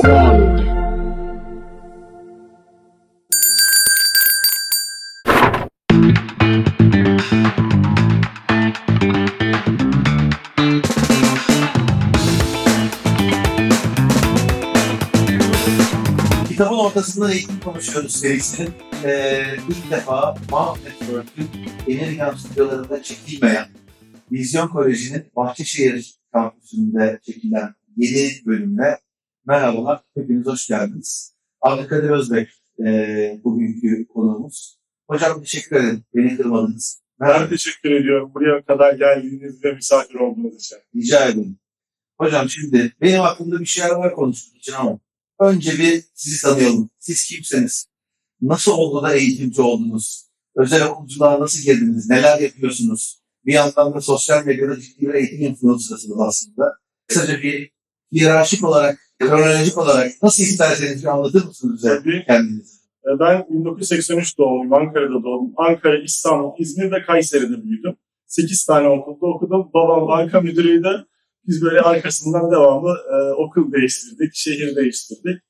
Kitabın ortasında eğitim konuşuyoruz serisinin eee ilk defa Mount Network'ün Yenilgan stüdyolarında çekilmeyen Vizyon Koleji'nin Bahçeşehir kampüsünde çekilen yeni bölümle merhabalar, hepiniz hoş geldiniz. Abdülkadir Özbek eee bugünkü konuğumuz. Hocam teşekkür ederim, beni kırmadınız. Ben Merhaba, teşekkür ediyorum buraya kadar geldiğiniz ve misafir olduğunuz için. rica ederim. Hocam şimdi benim aklımda bir şeyler var konuşmak için ama önce bir sizi tanıyalım. Siz kimsiniz? Nasıl oldu da eğitimci oldunuz? Özel okulculuğa nasıl girdiniz? Neler yapıyorsunuz? Bir yandan da sosyal medyada ciddi bir eğitim influencer'sınız aslında. Kısaca bir hiyerarşik olarak, kronolojik olarak nasıl isterseniz anlatır mısınız bize Tabii. kendinizi? E, Ben 1983 doğumluyum, Ankara'da doğdum. Ankara, İstanbul, İzmir ve Kayseri'de büyüdüm. 8 tane okulda okudum. Babam banka müdürüydü. Biz böyle arkasından devamlı e, okul değiştirdik, şehir değiştirdik.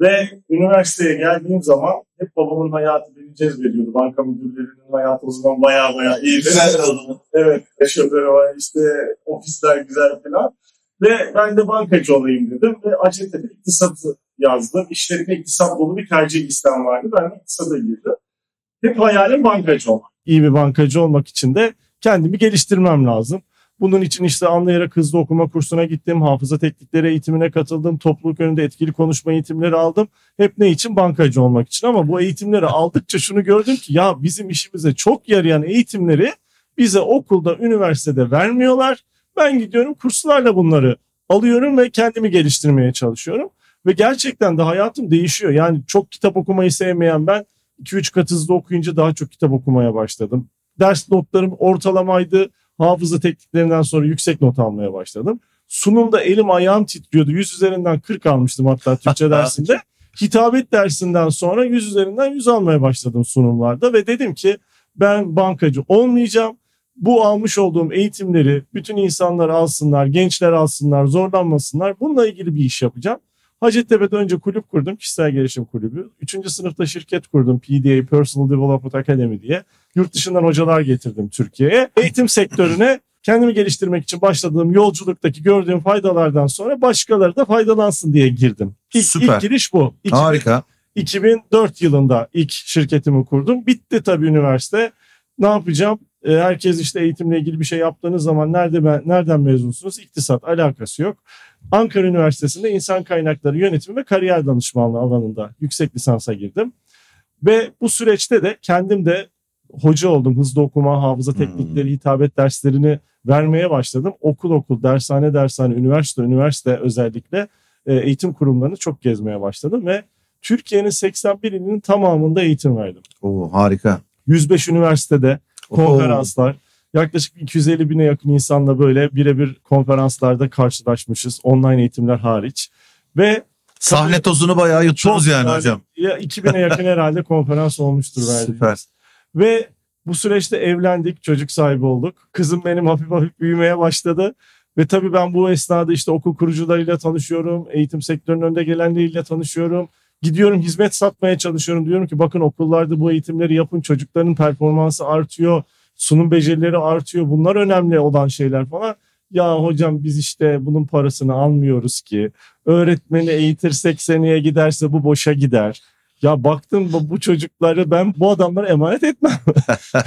Ve üniversiteye geldiğim zaman hep babamın hayatı beni cezbediyordu. Banka müdürlerinin hayatı o zaman baya baya iyiydi. Güzel oldu. Evet, şoförü var, işte ofisler güzel falan. Ve ben de bankacı olayım dedim ve Hacettepe iktisatı yazdım. İşletme iktisat dolu bir tercih listem vardı. Ben de iktisada girdim. Hep hayalim bankacı olmak. İyi bir bankacı olmak için de kendimi geliştirmem lazım. Bunun için işte anlayarak hızlı okuma kursuna gittim, hafıza teknikleri eğitimine katıldım, topluluk önünde etkili konuşma eğitimleri aldım. Hep ne için? Bankacı olmak için ama bu eğitimleri aldıkça şunu gördüm ki ya bizim işimize çok yarayan eğitimleri bize okulda, üniversitede vermiyorlar. Ben gidiyorum kurslarla bunları alıyorum ve kendimi geliştirmeye çalışıyorum. Ve gerçekten de hayatım değişiyor. Yani çok kitap okumayı sevmeyen ben 2-3 kat hızlı okuyunca daha çok kitap okumaya başladım. Ders notlarım ortalamaydı. Hafıza tekniklerinden sonra yüksek not almaya başladım. Sunumda elim ayağım titriyordu. 100 üzerinden 40 almıştım hatta Türkçe dersinde. Hitabet dersinden sonra 100 üzerinden 100 almaya başladım sunumlarda ve dedim ki ben bankacı olmayacağım. Bu almış olduğum eğitimleri bütün insanlar alsınlar, gençler alsınlar, zorlanmasınlar. Bununla ilgili bir iş yapacağım. Hacettepe'de önce kulüp kurdum, kişisel gelişim kulübü. Üçüncü sınıfta şirket kurdum, PDA, Personal Development Academy diye. Yurt dışından hocalar getirdim Türkiye'ye. Eğitim sektörüne kendimi geliştirmek için başladığım yolculuktaki gördüğüm faydalardan sonra başkaları da faydalansın diye girdim. İlk, Süper. ilk giriş bu. İki- Harika. 2004 yılında ilk şirketimi kurdum. Bitti tabii üniversite. Ne yapacağım? Ee, Herkes işte eğitimle ilgili bir şey yaptığınız zaman nerede ben, nereden mezunsunuz? İktisat alakası yok. Ankara Üniversitesi'nde insan kaynakları yönetimi ve kariyer danışmanlığı alanında yüksek lisansa girdim. Ve bu süreçte de kendim de hoca oldum. Hızlı okuma, hafıza Hmm. teknikleri, hitabet derslerini vermeye başladım. Okul okul, dershane dershane, üniversite üniversite özellikle e, eğitim kurumlarını çok gezmeye başladım ve Türkiye'nin 81 ilinin tamamında eğitim verdim. Oo, harika. 105 üniversitede. Konferanslar, yaklaşık 250 bine yakın insanla böyle birebir konferanslarda karşılaşmışız. Online eğitimler hariç. Ve Sahne tozunu bayağı yuttunuz yani yani. hocam. ya 2000'e yakın herhalde konferans olmuştur verdiğimiz. Süper. Ve bu süreçte evlendik, çocuk sahibi olduk. Kızım benim hafif hafif büyümeye başladı. Ve tabii ben bu esnada işte okul kurucularıyla tanışıyorum, eğitim sektörünün önde gelenleriyle tanışıyorum. Gidiyorum hizmet satmaya çalışıyorum. Diyorum ki bakın okullarda bu eğitimleri yapın, çocukların performansı artıyor, sunum becerileri artıyor. Bunlar önemli olan şeyler falan. Ya hocam biz işte bunun parasını almıyoruz ki. Öğretmeni eğitirsek seneye giderse bu boşa gider. Ya baktım bu, bu çocukları ben bu adamlara emanet etmem.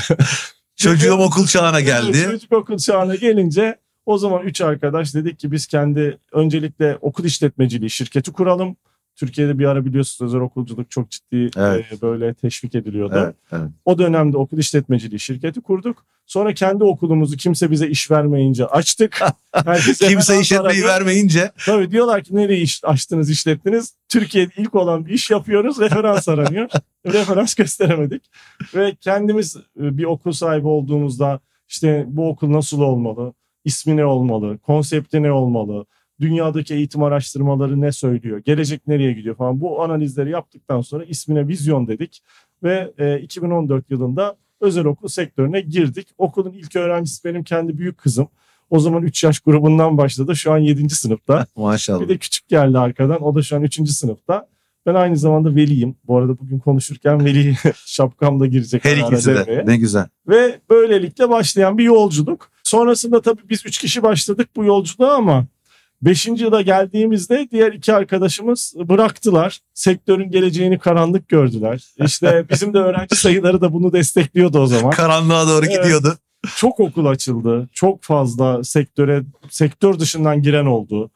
Çocuğum okul çağına geldi. Çocuk okul çağına gelince o zaman üç arkadaş dedik ki biz kendi öncelikle okul işletmeciliği şirketi kuralım. Türkiye'de bir ara biliyorsunuz özel okulculuk çok ciddi Evet. e, böyle teşvik ediliyordu. Evet, evet. O dönemde okul işletmeciliği şirketi kurduk. Sonra kendi okulumuzu kimse bize iş vermeyince açtık. Kimse işletmeyi vermeyince Tabii diyorlar ki nereye iş açtınız işlettiniz. Türkiye'de ilk olan bir iş yapıyoruz. Referans aranıyor. Referans gösteremedik. Ve kendimiz e, bir okul sahibi olduğumuzda işte bu okul nasıl olmalı? ismi ne olmalı? Konsepti ne olmalı? Dünyadaki eğitim araştırmaları ne söylüyor? Gelecek nereye gidiyor falan. Bu analizleri yaptıktan sonra ismine vizyon dedik. Ve e, 2014 yılında özel okul sektörüne girdik. Okulun ilk öğrencisi benim kendi büyük kızım. O zaman 3 yaş grubundan başladı. Şu an 7. sınıfta. Maşallah. Bir de küçük geldi arkadan. O da şu an 3. sınıfta. Ben aynı zamanda veliyim. Bu arada bugün konuşurken veli şapkam da girecek. Her ikisi de. devreye. Ne güzel. Ve böylelikle başlayan bir yolculuk. Sonrasında tabii biz 3 kişi başladık bu yolculuğa ama 5. yıla geldiğimizde diğer iki arkadaşımız bıraktılar. Sektörün geleceğini karanlık gördüler. İşte bizim de öğrenci sayıları da bunu destekliyordu o zaman. Karanlığa doğru Evet. gidiyordu. Çok okul açıldı. Çok fazla sektöre, sektör dışından giren oldu.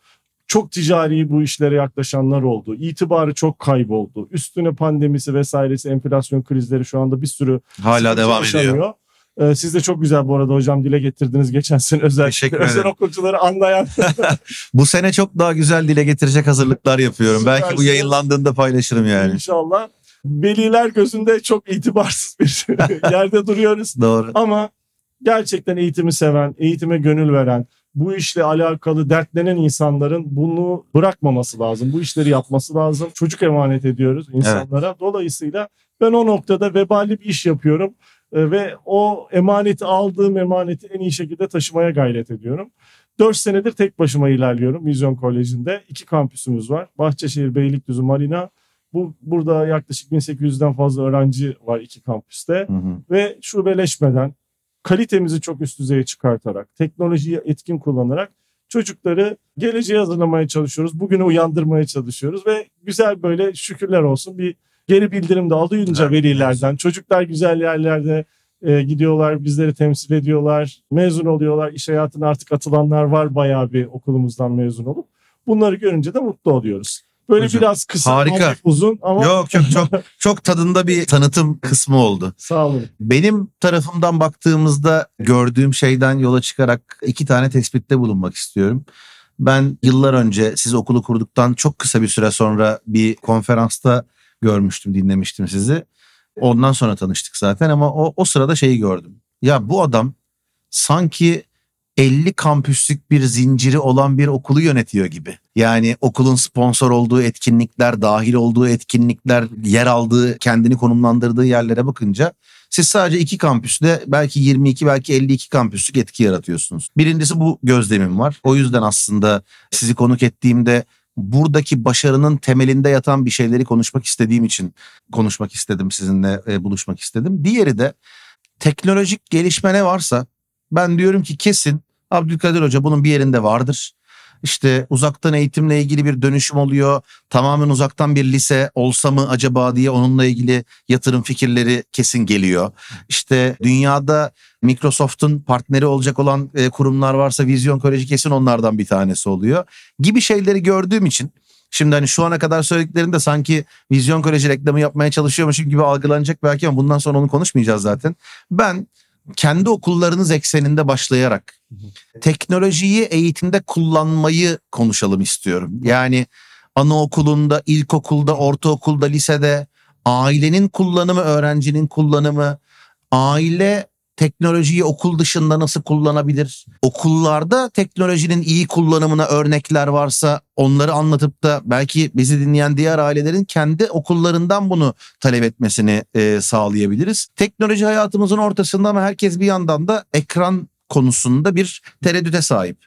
Çok ticari bu işlere yaklaşanlar oldu. İtibarı çok kayboldu. Üstüne pandemisi vesairesi, enflasyon krizleri şu anda bir sürü Hala devam ediyor. Ee, siz de çok güzel bu arada hocam dile getirdiniz geçen sene özellikle Teşekkür özel ederim. okulcuları anlayan. Bu sene çok daha güzel dile getirecek hazırlıklar yapıyorum. Belki bu yayınlandığında paylaşırım yani. İnşallah veliler gözünde çok itibarsız bir yerde duruyoruz. Doğru. Ama gerçekten eğitimi seven, eğitime gönül veren, bu işle alakalı dertlenen insanların bunu bırakmaması lazım. Bu işleri yapması lazım. Çocuk emanet ediyoruz insanlara. Dolayısıyla ben o noktada vebali bir iş yapıyorum ve o emaneti aldığım emaneti en iyi şekilde taşımaya gayret ediyorum. 4 senedir tek başıma ilerliyorum Vizyon Koleji'nde. iki kampüsümüz var. Bahçeşehir, Beylikdüzü, Marina. Bu burada yaklaşık 1800'den fazla öğrenci var iki kampüste Hı hı. ve şubeleşmeden kalitemizi çok üst düzeye çıkartarak, teknolojiyi etkin kullanarak çocukları geleceğe hazırlamaya çalışıyoruz. Bugüne uyandırmaya çalışıyoruz ve güzel böyle şükürler olsun bir geri bildirim de alınca velilerden. Çocuklar güzel yerlerde e, gidiyorlar, bizleri temsil ediyorlar, mezun oluyorlar. İş hayatına artık atılanlar var bayağı bir okulumuzdan mezun olup. Bunları görünce de mutlu oluyoruz. Böyle Hocam, biraz kısa, harika. hafif, uzun ama Yok çok çok çok tadında bir tanıtım kısmı oldu. sağ olun. Benim tarafımdan baktığımızda gördüğüm şeyden yola çıkarak iki tane tespitte bulunmak istiyorum. Ben yıllar önce siz okulu kurduktan çok kısa bir süre sonra bir konferansta görmüştüm, dinlemiştim sizi. Ondan sonra tanıştık zaten ama o, o sırada şeyi gördüm. Ya bu adam sanki 50 kampüslük bir zinciri olan bir okulu yönetiyor gibi. Yani okulun sponsor olduğu etkinlikler, dahil olduğu etkinlikler, yer aldığı, kendini konumlandırdığı yerlere bakınca siz sadece iki kampüste belki 22 belki 52 kampüslük etki yaratıyorsunuz. Birincisi bu gözlemim var. O yüzden aslında sizi konuk ettiğimde buradaki başarının temelinde yatan bir şeyleri konuşmak istediğim için konuşmak istedim sizinle e, buluşmak istedim. Diğeri de teknolojik gelişme ne varsa ben diyorum ki kesin Abdülkadir Hoca bunun bir yerinde vardır. İşte uzaktan eğitimle ilgili bir dönüşüm oluyor. Tamamen uzaktan bir lise olsa mı acaba diye onunla ilgili yatırım fikirleri kesin geliyor. İşte dünyada Microsoft'un partneri olacak olan e, kurumlar varsa Vizyon Koleji kesin onlardan bir tanesi oluyor. Gibi şeyleri gördüğüm için Şimdi hani şu ana kadar söylediklerinde sanki Vizyon Koleji reklamı yapmaya çalışıyormuşum gibi algılanacak belki ama bundan sonra onu konuşmayacağız zaten. Ben kendi okullarınız ekseninde başlayarak teknolojiyi eğitimde kullanmayı konuşalım istiyorum. Yani anaokulunda, ilkokulda, ortaokulda, lisede ailenin kullanımı, öğrencinin kullanımı, aile teknolojiyi okul dışında nasıl kullanabilir? Okullarda teknolojinin iyi kullanımına örnekler varsa onları anlatıp da belki bizi dinleyen diğer ailelerin kendi okullarından bunu talep etmesini e, sağlayabiliriz. Teknoloji hayatımızın ortasında ama herkes bir yandan da ekran konusunda bir tereddüte sahip.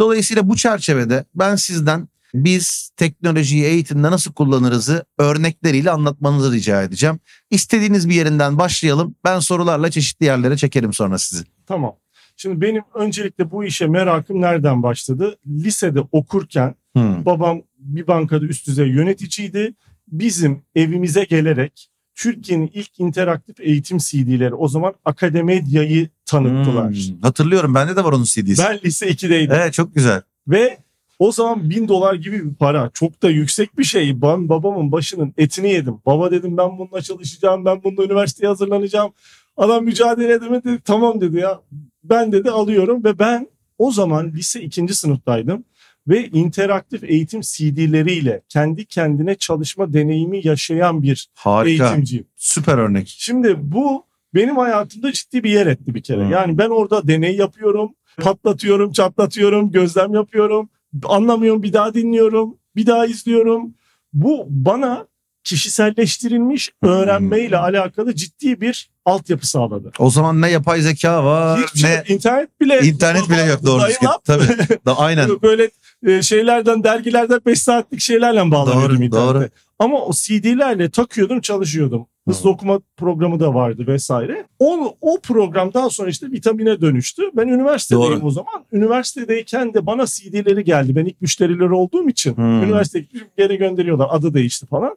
Dolayısıyla bu çerçevede ben sizden biz teknolojiyi eğitimde nasıl kullanırızı örnekleriyle anlatmanızı rica edeceğim. İstediğiniz bir yerinden başlayalım. Ben sorularla çeşitli yerlere çekerim sonra sizi. Tamam. Şimdi benim öncelikle bu işe merakım nereden başladı? Lisede okurken Hmm. babam bir bankada üst düzey yöneticiydi. Bizim evimize gelerek Türkiye'nin ilk interaktif eğitim CD'leri o zaman Akademedya'yı tanıttılar. Hmm. Hatırlıyorum bende de var onun CD'si. Ben lise 2'deydim Evet çok güzel. ve o zaman bin dolar gibi bir para. Çok da yüksek bir şey. Ben babamın başının etini yedim. Baba dedim ben bununla çalışacağım. Ben bununla üniversiteye hazırlanacağım. Adam mücadele edemedi. Tamam dedi ya. Ben dedi alıyorum ve ben o zaman lise ikinci sınıftaydım. Ve interaktif eğitim CD'leriyle kendi kendine çalışma deneyimi yaşayan bir Harika. eğitimciyim. Süper örnek. Şimdi bu benim hayatımda ciddi bir yer etti bir kere. Hmm. Yani ben orada deney yapıyorum, patlatıyorum, çatlatıyorum, gözlem yapıyorum. Anlamıyorum bir daha dinliyorum, bir daha izliyorum. Bu bana kişiselleştirilmiş Hmm. öğrenmeyle alakalı ciddi bir altyapı sağladı. O zaman ne yapay zeka var Hiçbir şey- ne internet bile internet bile yok doğru düzgün. Tabii. Da, aynen. böyle e, şeylerden dergilerden 5 saatlik şeylerle bağlanıyordum Doğru, internete. doğru. Ama o CD'lerle takıyordum çalışıyordum. Hızlı Hı. okuma programı da vardı vesaire. O, o programdan sonra işte vitamine dönüştü. Ben üniversitedeyim Doğru. o zaman. Üniversitedeyken de bana CD'leri geldi. Ben ilk müşterileri olduğum için Hmm. üniversiteye geri gönderiyorlar. Adı değişti falan.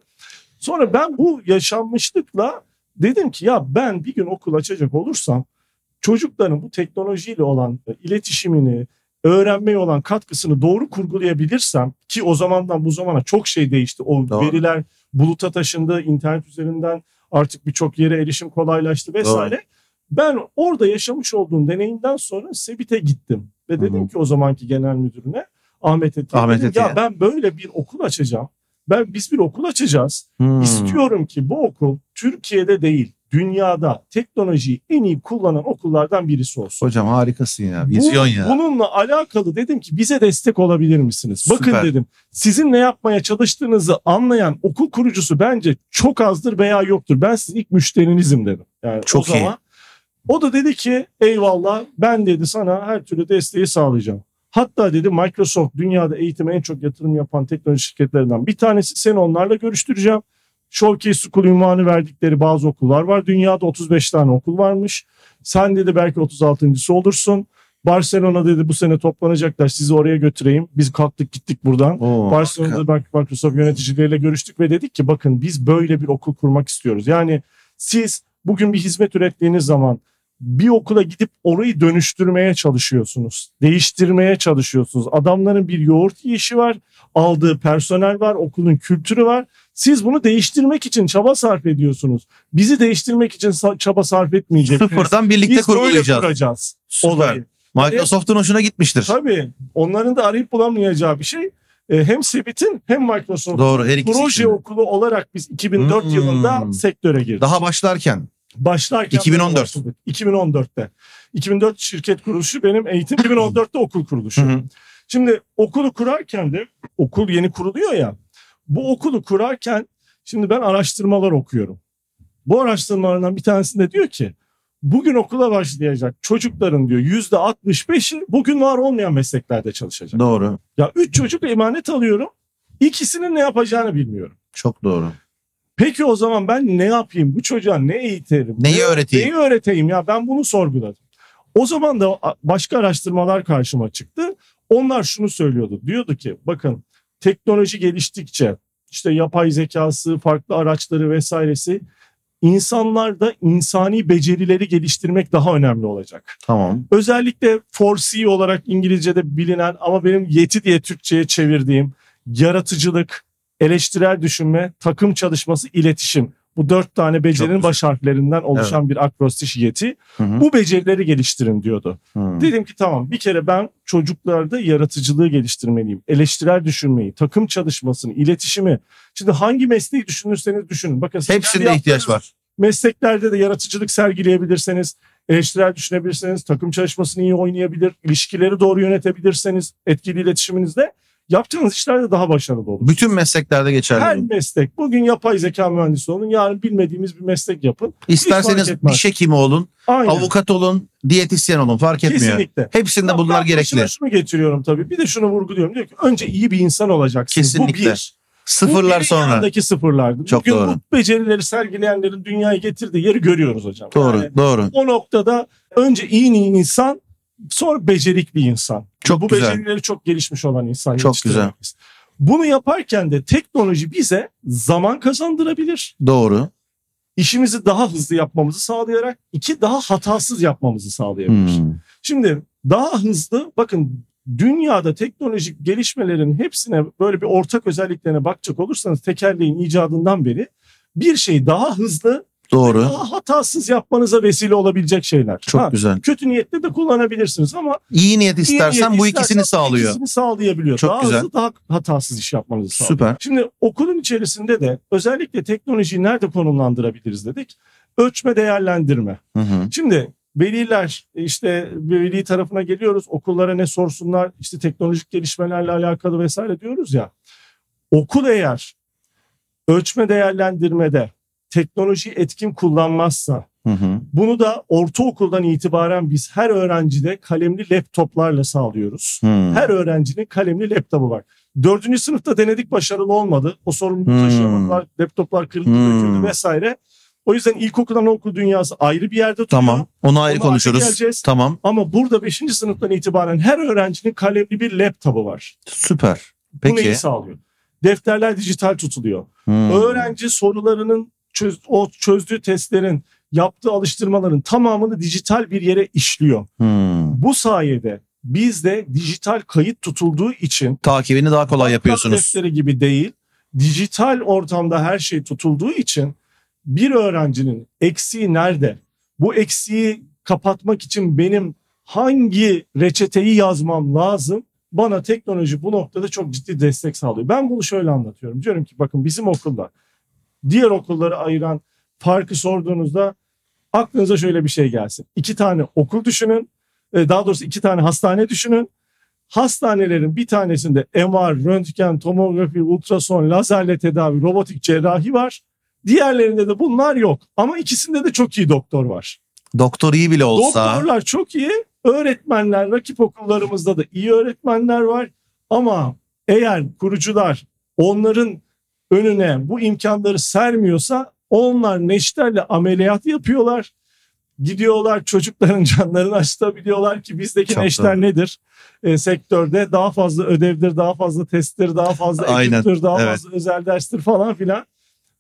Sonra ben bu yaşanmışlıkla dedim ki ya ben bir gün okul açacak olursam çocukların bu teknolojiyle olan iletişimini, öğrenmeye olan katkısını doğru kurgulayabilirsem ki o zamandan bu zamana çok şey değişti. O Doğru. veriler buluta taşındı, internet üzerinden artık birçok yere erişim kolaylaştı vesaire. Ben orada yaşamış olduğum deneyimden sonra Sebit'e gittim ve dedim hı. ki o zamanki genel müdürüne Ahmet Eti'ye Ahmet dedim, Eti'ye. ya ben böyle bir okul açacağım. Ben biz bir okul açacağız. Hmm. İstiyorum ki bu okul Türkiye'de değil, dünyada teknolojiyi en iyi kullanan okullardan birisi olsun. Hocam harikasın ya. Vizyon ya. Bununla alakalı dedim ki bize destek olabilir misiniz? Bakın Süper. dedim sizin ne yapmaya çalıştığınızı anlayan okul kurucusu bence çok azdır veya yoktur. Ben sizin ilk müşterinizim dedim. Yani Çok o iyi. zaman o da dedi ki eyvallah ben dedi sana her türlü desteği sağlayacağım. Hatta dedi Microsoft dünyada eğitime en çok yatırım yapan teknoloji şirketlerinden bir tanesi. Seni onlarla görüştüreceğim. Showcase School ünvanı verdikleri bazı okullar var. Dünyada 35 tane okul varmış. Sen dedi belki 36.sı olursun. Barcelona dedi bu sene toplanacaklar sizi oraya götüreyim. Biz kalktık gittik buradan. Oo, Barcelona'da bak Microsoft yöneticileriyle görüştük ve dedik ki bakın biz böyle bir okul kurmak istiyoruz. Yani siz bugün bir hizmet ürettiğiniz zaman bir okula gidip orayı dönüştürmeye çalışıyorsunuz. Değiştirmeye çalışıyorsunuz. Adamların bir yoğurt yiyişi var. Aldığı personel var. Okulun kültürü var. Siz bunu değiştirmek için çaba sarf ediyorsunuz. Bizi değiştirmek için çaba sarf etmeyeceksiniz. Sıfırdan birlikte Biz kurgulayacağız. kuracağız Süper. olayı. Microsoft'un hoşuna gitmiştir. Tabii onların da arayıp bulamayacağı bir şey. E, hem Sebit'in hem Microsoft'un Doğru her proje için. okulu olarak biz 2004 Hmm. yılında sektöre girdik. Daha başlarken. Başlarken 2014. başladık. 2014'te. 2004 şirket kuruluşu benim eğitim 2014'te okul kuruluşu. Hı hı. Şimdi okulu kurarken de okul yeni kuruluyor ya. Bu okulu kurarken şimdi ben araştırmalar okuyorum. Bu araştırmalardan bir tanesinde diyor ki bugün okula başlayacak çocukların diyor yüzde 65'i bugün var olmayan mesleklerde çalışacak. Doğru. Ya üç çocuk emanet alıyorum. İkisinin ne yapacağını bilmiyorum. Çok doğru. Peki o zaman ben ne yapayım? Bu çocuğa ne eğiterim? Neyi Ne- öğreteyim? Neyi öğreteyim ya? Ben bunu sorguladım. O zaman da başka araştırmalar karşıma çıktı. Onlar şunu söylüyordu. Diyordu ki bakın teknoloji geliştikçe işte yapay zekası, farklı araçları vesairesi insanlarda insani becerileri geliştirmek daha önemli olacak. Tamam. Özellikle 4C olarak İngilizce'de bilinen ama benim yeti diye Türkçe'ye çevirdiğim yaratıcılık, eleştirel düşünme, takım çalışması, iletişim. Bu dört tane becerinin baş harflerinden oluşan bir akrostiş yeti. Hı hı. Bu becerileri geliştirin diyordu. Hı. Dedim ki tamam bir kere ben çocuklarda yaratıcılığı geliştirmeliyim. Eleştirel düşünmeyi, takım çalışmasını, iletişimi. Şimdi hangi mesleği düşünürseniz düşünün. Bakın Hepsinde ihtiyaç var. Mesleklerde de yaratıcılık sergileyebilirseniz, eleştirel düşünebilirseniz, takım çalışmasını iyi oynayabilir, ilişkileri doğru yönetebilirseniz, etkili iletişiminizde yapacağınız işlerde daha başarılı olur. Bütün mesleklerde geçerli. Her bu. meslek. Bugün yapay zeka mühendisi olun, yarın bilmediğimiz bir meslek yapın. İsterseniz diş hekimi olun, Aynen. avukat olun, diyetisyen olun fark etmiyor. Kesinlikle. Hepsinde Ya bunlar ben gerekli. şunu getiriyorum tabii. Bir de şunu vurguluyorum. Diyor ki önce iyi bir insan olacaksınız. Bu Kesinlikle. bir. Sıfırlar bu sonra. yanındaki sıfırlardı. Çok Bugün doğru. bu becerileri sergileyenlerin dünyaya getirdiği yeri görüyoruz hocam. Doğru, Yani doğru. o noktada önce iyi bir insan sonra becerikli insan. Çok bu güzel. becerileri çok gelişmiş olan insan. Çok yetiştirmeliyiz. Bunu yaparken de teknoloji bize zaman kazandırabilir. Doğru. İşimizi daha hızlı yapmamızı sağlayarak iki daha hatasız yapmamızı sağlayabilir. Hmm. Şimdi daha hızlı bakın dünyada teknolojik gelişmelerin hepsine böyle bir ortak özelliklerine bakacak olursanız tekerleğin icadından beri bir şey daha hızlı Doğru. daha hatasız yapmanıza vesile olabilecek şeyler. Çok Ha, güzel. Kötü niyetle de kullanabilirsiniz ama İyi niyet iyi istersen niyet bu istersen ikisini sağlıyor. ikisini sağlayabiliyor. Çok daha güzel. hızlı daha hatasız iş yapmanızı sağlıyor. Süper. Şimdi okulun içerisinde de özellikle teknolojiyi nerede konumlandırabiliriz dedik. Ölçme değerlendirme. Hı hı. Şimdi veliler işte veli tarafına geliyoruz okullara ne sorsunlar işte teknolojik gelişmelerle alakalı vesaire diyoruz ya. Okul eğer ölçme değerlendirmede teknolojiyi etkin kullanmazsa Hı hı. bunu da ortaokuldan itibaren biz her öğrencide kalemli laptoplarla sağlıyoruz. Hı. Her öğrencinin kalemli laptopu var. Dördüncü sınıfta denedik başarılı olmadı. O sorumluluğu Hmm. taşıyamadılar. Laptoplar kırıldı, Hmm. döküldü vesaire. O yüzden ilkokul anaokul dünyası ayrı bir yerde duruyor. Tamam. Onu ayrı Ona konuşuruz. Tamam. Ama burada 5. sınıftan itibaren her öğrencinin kalemli bir laptopu var. Süper. Bu neyi Peki. sağlıyor? Defterler dijital tutuluyor. Hmm. Öğrenci sorularının çöz, o çözdüğü testlerin yaptığı alıştırmaların tamamını dijital bir yere işliyor. Hmm. Bu sayede bizde dijital kayıt tutulduğu için Takibini daha kolay yapıyorsunuz. defteri gibi değil, dijital ortamda her şey tutulduğu için bir öğrencinin eksiği nerede? Bu eksiği kapatmak için benim hangi reçeteyi yazmam lazım? Bana teknoloji bu noktada çok ciddi destek sağlıyor. Ben bunu şöyle anlatıyorum. Diyorum ki bakın bizim okulda diğer okulları ayıran farkı sorduğunuzda aklınıza şöyle bir şey gelsin. İki tane okul düşünün. e, Daha doğrusu iki tane hastane düşünün. Hastanelerin bir tanesinde MR, röntgen, tomografi, ultrason, lazerle tedavi, robotik cerrahi var. Diğerlerinde de bunlar yok. Ama ikisinde de çok iyi doktor var. Doktor iyi bile olsa. Doktorlar çok iyi. Öğretmenler, rakip okullarımızda da iyi öğretmenler var. Ama eğer kurucular onların önüne bu imkanları sermiyorsa onlar neşterle ameliyat yapıyorlar. Gidiyorlar çocukların canlarını açtabiliyorlar ki bizdeki Çok neşter doğru. nedir? E, sektörde daha fazla ödevdir, daha fazla testtir, daha fazla ekiptir, daha evet. fazla özel derstir falan filan.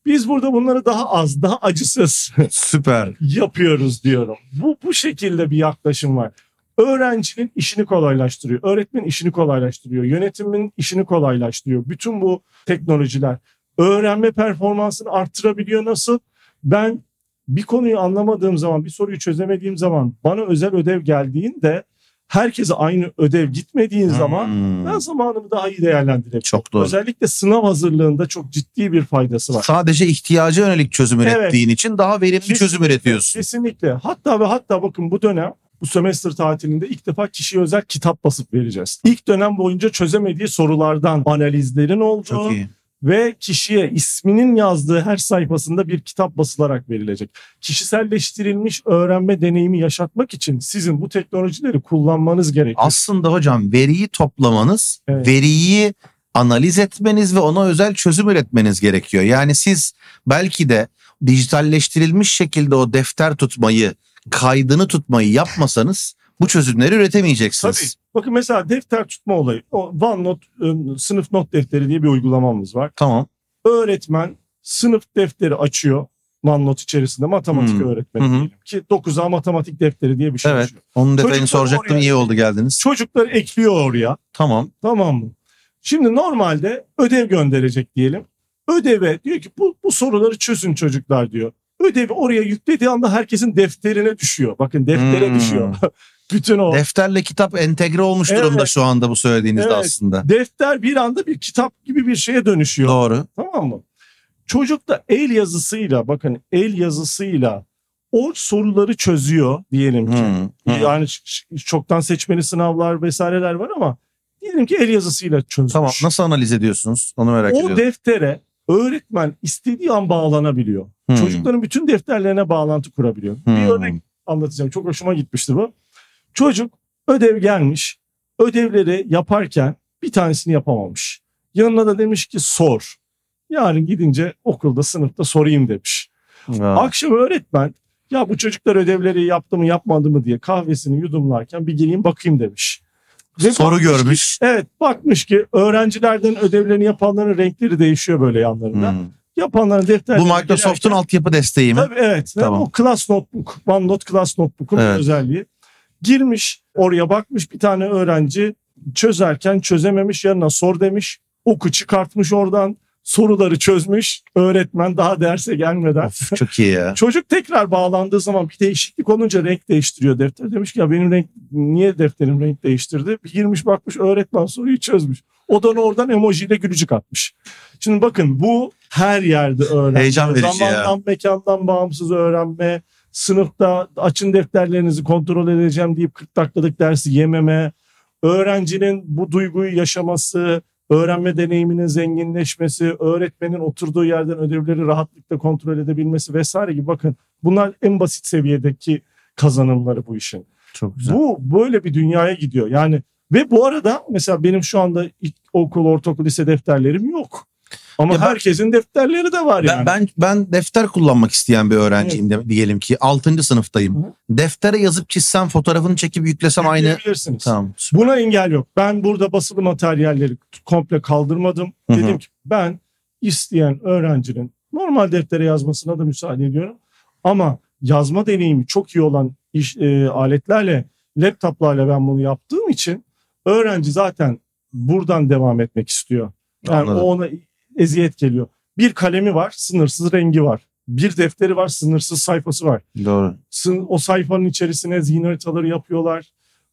Biz burada bunları daha az, daha acısız Süper. yapıyoruz diyorum. Bu bu şekilde bir yaklaşım var. Öğrencinin işini kolaylaştırıyor. Öğretmenin işini kolaylaştırıyor. Yönetimin işini kolaylaştırıyor. Bütün bu teknolojiler öğrenme performansını arttırabiliyor nasıl? Ben bir konuyu anlamadığım zaman, bir soruyu çözemediğim zaman bana özel ödev geldiğinde herkese aynı ödev gitmediğin zaman Hmm. ben zamanımı daha iyi değerlendirebilirim. Çok doğru. Özellikle sınav hazırlığında çok ciddi bir faydası var. Sadece ihtiyaca yönelik çözüm Evet. ürettiğin için daha verimli Kesinlikle, çözüm üretiyorsun. Kesinlikle. Hatta ve hatta bakın bu dönem bu sömestr tatilinde ilk defa kişiye özel kitap basıp vereceğiz. İlk dönem boyunca çözemediği sorulardan analizlerin olduğu Çok iyi. Ve kişiye isminin yazdığı her sayfasında bir kitap basılarak verilecek. Kişiselleştirilmiş öğrenme deneyimi yaşatmak için sizin bu teknolojileri kullanmanız gerekiyor. Aslında hocam veriyi toplamanız, Evet. veriyi analiz etmeniz ve ona özel çözüm üretmeniz gerekiyor. Yani siz belki de dijitalleştirilmiş şekilde o defter tutmayı, kaydını tutmayı yapmasanız bu çözümleri Tabii. Bakın mesela defter tutma olayı. O OneNote ıı, sınıf not defteri diye bir uygulamamız var. Tamam. öğretmen sınıf defteri açıyor OneNote içerisinde matematik Hmm. öğretmeni hı. diyelim ki 9'a matematik defteri diye bir şey Evet. açıyor. Onun detayını soracaktım. oraya- iyi oldu geldiniz. Çocuklar ekliyor oraya Tamam. tamam mı? Şimdi normalde ödev gönderecek diyelim. Ödeve diyor ki bu, bu soruları çözün çocuklar diyor. Ödevi oraya yüklediği anda herkesin defterine düşüyor. Bakın deftere Hmm. düşüyor. Bütün o Defterle kitap entegre olmuş Evet. durumda şu anda bu söylediğinizde Evet. aslında. defter bir anda bir kitap gibi bir şeye dönüşüyor. Doğru. Tamam mı? Çocuk da el yazısıyla bakın el yazısıyla o soruları çözüyor diyelim ki. Hmm. Hmm. Yani çoktan seçmeli sınavlar vesaireler var ama diyelim ki el yazısıyla çözmüş. Tamam. Nasıl analiz ediyorsunuz? Onu merak o ediyorum. deftere öğretmen istediği an bağlanabiliyor. Hmm. Çocukların bütün defterlerine bağlantı kurabiliyor. Bir Hmm. örnek anlatacağım. Çok hoşuma gitmişti bu. Çocuk ödev gelmiş. Ödevleri yaparken bir tanesini yapamamış. Yanına da demiş ki sor. Yarın gidince okulda sınıfta sorayım demiş. Ya. Akşam öğretmen ya bu çocuklar ödevleri yaptı mı yapmadı mı diye kahvesini yudumlarken bir geleyim bakayım demiş. Ve Soru bakmış ki- görmüş. evet bakmış ki öğrencilerden ödevlerini yapanların renkleri değişiyor böyle yanlarında. Hmm. Yapanların defterleri Bu Microsoft'un altyapı desteği mi? Tabii evet. Ve Tamam. O Class Notebook, OneNote Class Notebook'un Evet. özelliği. Girmiş oraya bakmış bir tane öğrenci çözerken çözememiş yanına sor demiş. Oku çıkartmış oradan soruları çözmüş. Öğretmen daha derse gelmeden. Of, çok iyi ya. Çocuk tekrar bağlandığı zaman bir değişiklik olunca renk değiştiriyor defter. Demiş ki ya benim renk niye defterim renk değiştirdi? Bir girmiş bakmış öğretmen soruyu çözmüş. O da oradan emojiyle gülücük atmış. Şimdi bakın bu her yerde öğrenme. Heyecan verici ya. Zamandan mekandan bağımsız öğrenme. Sınıfta açın defterlerinizi kontrol edeceğim deyip 40 dakikalık dersi yememe. Öğrencinin bu duyguyu yaşaması, öğrenme deneyiminin zenginleşmesi, öğretmenin oturduğu yerden ödevleri rahatlıkla kontrol edebilmesi vesaire gibi bakın bunlar en basit seviyedeki kazanımları bu işin. Çok güzel. Bu böyle bir dünyaya gidiyor. Yani ve bu arada mesela benim şu anda ilk okul, ortaokul, lise defterlerim yok. Ama Ya ben- herkesin defterleri de var Ben, yani. ben ben defter kullanmak isteyen bir öğrenciyim de, diyelim ki 6. sınıftayım. Hı. Deftere yazıp çizsem fotoğrafını çekip yüklesem aynı. Tamam. süper. Buna engel yok. Ben burada basılı materyalleri komple kaldırmadım. Hı hı. Dedim ki ben isteyen öğrencinin normal deftere yazmasına da müsaade ediyorum. Ama yazma deneyimi çok iyi olan iş, e, aletlerle, laptoplarla ben bunu yaptığım için öğrenci zaten buradan devam etmek istiyor. Yani Anladım. o ona eziyet geliyor. Bir kalemi var, sınırsız rengi var. Bir defteri var, sınırsız sayfası var. Doğru. O sayfanın içerisine zihin haritaları yapıyorlar.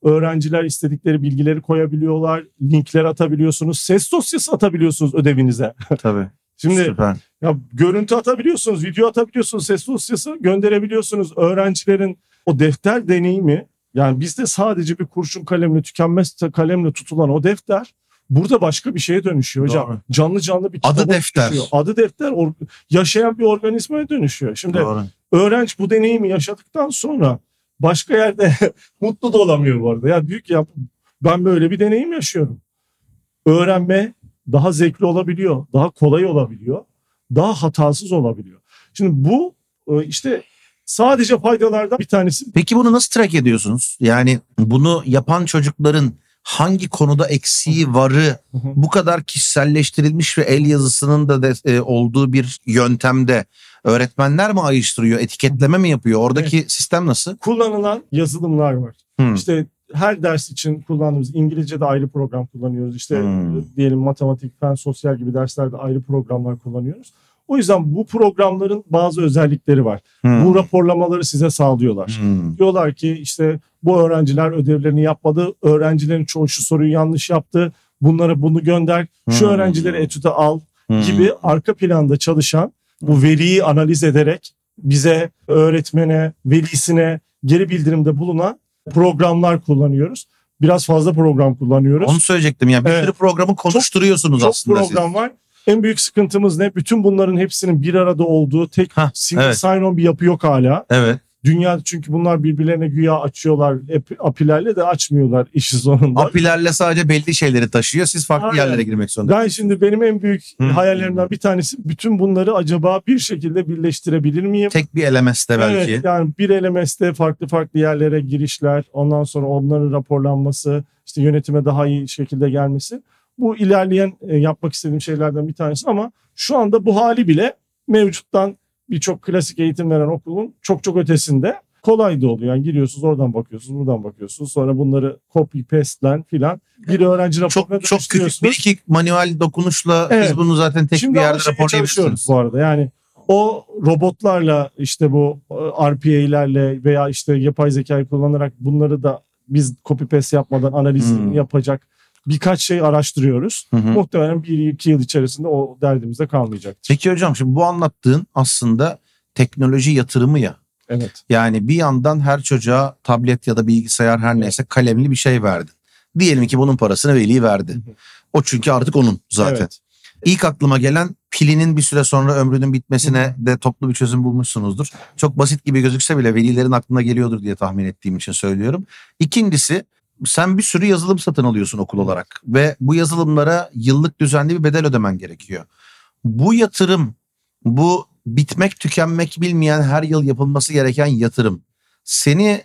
Öğrenciler istedikleri bilgileri koyabiliyorlar. Linkler atabiliyorsunuz. Ses dosyası atabiliyorsunuz ödevinize. Tabii. Şimdi Süper. ya görüntü atabiliyorsunuz, video atabiliyorsunuz, ses dosyası gönderebiliyorsunuz. Öğrencilerin o defter deneyimi yani bizde sadece bir kurşun kalemle tükenmez kalemle tutulan o defter burada başka bir şeye dönüşüyor hocam. Doğru. Canlı canlı bir Adı defter. dönüşüyor. Adı defter or- yaşayan bir organizmaya dönüşüyor. Şimdi Doğru. öğrenci bu deneyimi yaşadıktan sonra başka yerde mutlu da olamıyor bu arada. Ya ki ya ben böyle bir deneyim yaşıyorum. Öğrenme daha zevkli olabiliyor, daha kolay olabiliyor, daha hatasız olabiliyor. Şimdi bu e, işte sadece faydalardan bir tanesi. Peki bunu nasıl track ediyorsunuz? Yani bunu yapan çocukların hangi konuda eksiği varı bu kadar kişiselleştirilmiş ve el yazısının da de- e, olduğu bir yöntemde öğretmenler mi ayrıştırıyor, etiketleme mi yapıyor? Oradaki sistem nasıl? Kullanılan yazılımlar var. Hmm. İşte her ders için kullandığımız İngilizce'de ayrı program kullanıyoruz. İşte Hmm. diyelim matematik, fen, sosyal gibi derslerde ayrı programlar kullanıyoruz. O yüzden bu programların bazı özellikleri var. Hmm. Bu raporlamaları size sağlıyorlar. Hmm. Diyorlar ki işte bu öğrenciler ödevlerini yapmadı. Öğrencilerin çoğu şu soruyu yanlış yaptı. Bunlara bunu gönder. Şu Hmm. öğrencileri etüte al Hmm. gibi arka planda çalışan bu veriyi analiz ederek bize, öğretmene, velisine geri bildirimde bulunan programlar kullanıyoruz. Biraz fazla program kullanıyoruz. Onu söyleyecektim yani bir Evet. sürü programı konuşturuyorsunuz Çok aslında siz. program var. En büyük sıkıntımız ne? Bütün bunların hepsinin bir arada olduğu tek Hah, single evet. sign-on bir yapı yok hala. Evet. Dünya çünkü bunlar birbirlerine güya açıyorlar. ap- Apilerle de açmıyorlar işi sonunda. Apilerle sadece belli şeyleri taşıyor. Siz farklı Aynen. yerlere girmek zorunda. Ben şimdi benim en büyük Hı. hayallerimden bir tanesi bütün bunları acaba bir şekilde birleştirebilir miyim? Tek bir LMS'te belki. Evet, yani bir LMS'te farklı farklı yerlere girişler, ondan sonra onların raporlanması, işte yönetime daha iyi şekilde gelmesi. Bu ilerleyen e, yapmak istediğim şeylerden bir tanesi ama şu anda bu hali bile mevcuttan birçok klasik eğitim veren okulun çok çok ötesinde kolay da oluyor. Yani giriyorsunuz oradan bakıyorsunuz, buradan bakıyorsunuz. Sonra bunları copy paste'len filan bir öğrenci raporuna Çok çok küçük bir iki manuel dokunuşla Evet. biz bunu zaten tek Şimdi bir yerde raporlayabilirsiniz. bu arada. Yani o robotlarla işte bu e, RPA'lerle veya işte yapay zekayı kullanarak bunları da biz copy paste yapmadan analizini Hmm. yapacak birkaç şey araştırıyoruz. Hı hı. Muhtemelen bir iki yıl içerisinde o derdimizde kalmayacaktır. Peki hocam şimdi bu anlattığın aslında teknoloji yatırımı ya. Evet. Yani bir yandan her çocuğa tablet ya da bilgisayar her neyse kalemli bir şey verdin. Diyelim ki bunun parasını veli verdi. Hı hı. O çünkü artık onun zaten. Evet. İlk aklıma gelen pilinin bir süre sonra ömrünün bitmesine de toplu bir çözüm bulmuşsunuzdur. Çok basit gibi gözükse bile velilerin aklına geliyordur diye tahmin ettiğim için söylüyorum. İkincisi sen bir sürü yazılım satın alıyorsun okul olarak ve bu yazılımlara yıllık düzenli bir bedel ödemen gerekiyor. Bu yatırım, bu bitmek tükenmek bilmeyen her yıl yapılması gereken yatırım seni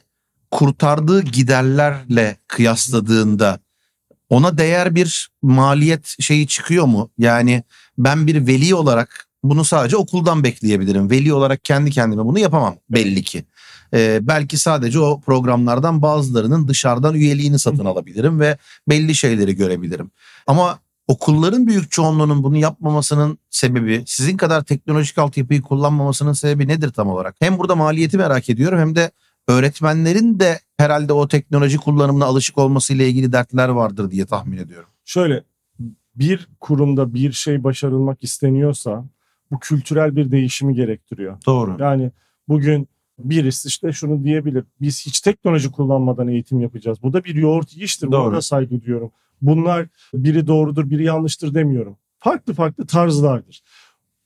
kurtardığı giderlerle kıyasladığında ona değer bir maliyet şeyi çıkıyor mu? Yani ben bir veli olarak bunu sadece okuldan bekleyebilirim. Veli olarak kendi kendime bunu yapamam belli ki. Ee, belki sadece o programlardan bazılarının dışarıdan üyeliğini satın alabilirim ve belli şeyleri görebilirim. Ama okulların büyük çoğunluğunun bunu yapmamasının sebebi, sizin kadar teknolojik altyapıyı kullanmamasının sebebi nedir tam olarak? Hem burada maliyeti merak ediyorum hem de öğretmenlerin de herhalde o teknoloji kullanımına alışık olmasıyla ilgili dertler vardır diye tahmin ediyorum. Şöyle bir kurumda bir şey başarılmak isteniyorsa bu kültürel bir değişimi gerektiriyor. Doğru. Yani bugün birisi işte şunu diyebilir. Biz hiç teknoloji kullanmadan eğitim yapacağız. Bu da bir yoğurt yiyiştir. Buna Doğru. da saygı duyuyorum. Bunlar biri doğrudur, biri yanlıştır demiyorum. Farklı farklı tarzlardır.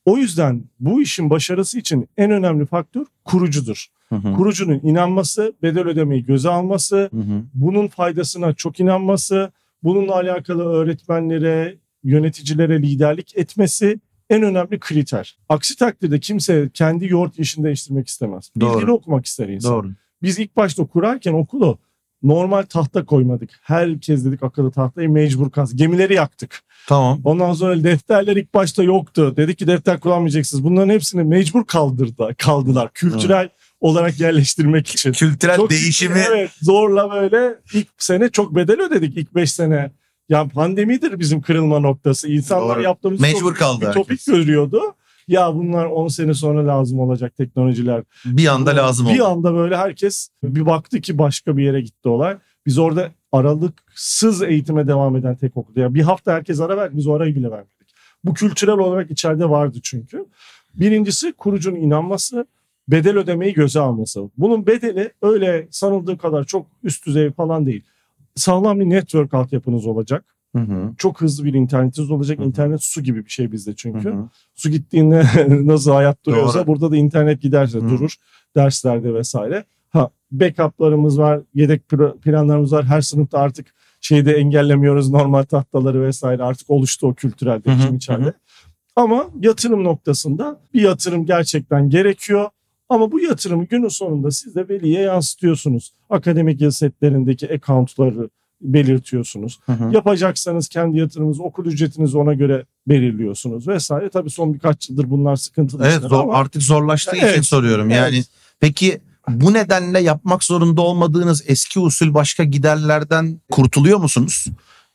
O yüzden bu işin başarısı için en önemli faktör kurucudur. Hı hı. Kurucunun inanması, bedel ödemeyi göze alması, Hı hı. bunun faydasına çok inanması, bununla alakalı öğretmenlere, yöneticilere liderlik etmesi en önemli kriter. Aksi takdirde kimse kendi yoğurt işini değiştirmek istemez. Doğru. Bildiğini okumak ister insan. Doğru. Biz ilk başta kurarken okulu normal tahta koymadık. Herkes dedik akıllı tahtayı mecbur kaz. Gemileri yaktık. Tamam. Ondan sonra defterler ilk başta yoktu. Dedik ki defter kullanmayacaksınız. Bunların hepsini mecbur kaldırdı, kaldılar. Kültürel olarak yerleştirmek için. Kültürel Çok değişimi Evet zorla böyle ilk sene çok bedel ödedik ilk 5 sene. Ya pandemidir bizim kırılma noktası. İnsanlar Doğru. yaptığımız Mecbur çok kaldı herkes. görüyordu. Ya bunlar 10 sene sonra lazım olacak teknolojiler. bir anda lazım Bir oldu. anda böyle herkes bir baktı ki başka bir yere gitti olay. Biz orada aralıksız eğitime devam eden tek okulda. Ya bir hafta herkes ara verdi biz o arayı bile vermedik. Bu kültürel olarak içeride vardı çünkü. Birincisi kurucunun inanması, bedel ödemeyi göze alması. Bunun bedeli öyle sanıldığı kadar çok üst düzey falan değil. Sağlam bir network altyapınız olacak. Hı hı. Çok hızlı bir internetiniz olacak. Hı hı. İnternet su gibi bir şey bizde çünkü. Hı hı. Su gittiğinde nasıl hayat duruyorsa Doğru. burada da internet giderse Hı. durur derslerde vesaire. Ha backup'larımız var, yedek planlarımız var. Her sınıfta artık şeyde engellemiyoruz normal tahtaları vesaire. Artık oluştu o kültürel değişim hı, içeride. hı. Ama yatırım noktasında bir yatırım gerçekten gerekiyor. Ama bu yatırımı günün sonunda siz de veliye yansıtıyorsunuz. Akademik yıl setlerindeki accountları belirtiyorsunuz. Hı hı. Yapacaksanız kendi yatırımınızı, okul ücretinizi ona göre belirliyorsunuz vesaire. Tabii son birkaç yıldır bunlar sıkıntılı Evet zor, ama artık zorlaştığı için Evet, soruyorum. Yani evet. peki bu nedenle yapmak zorunda olmadığınız eski usul başka giderlerden kurtuluyor musunuz?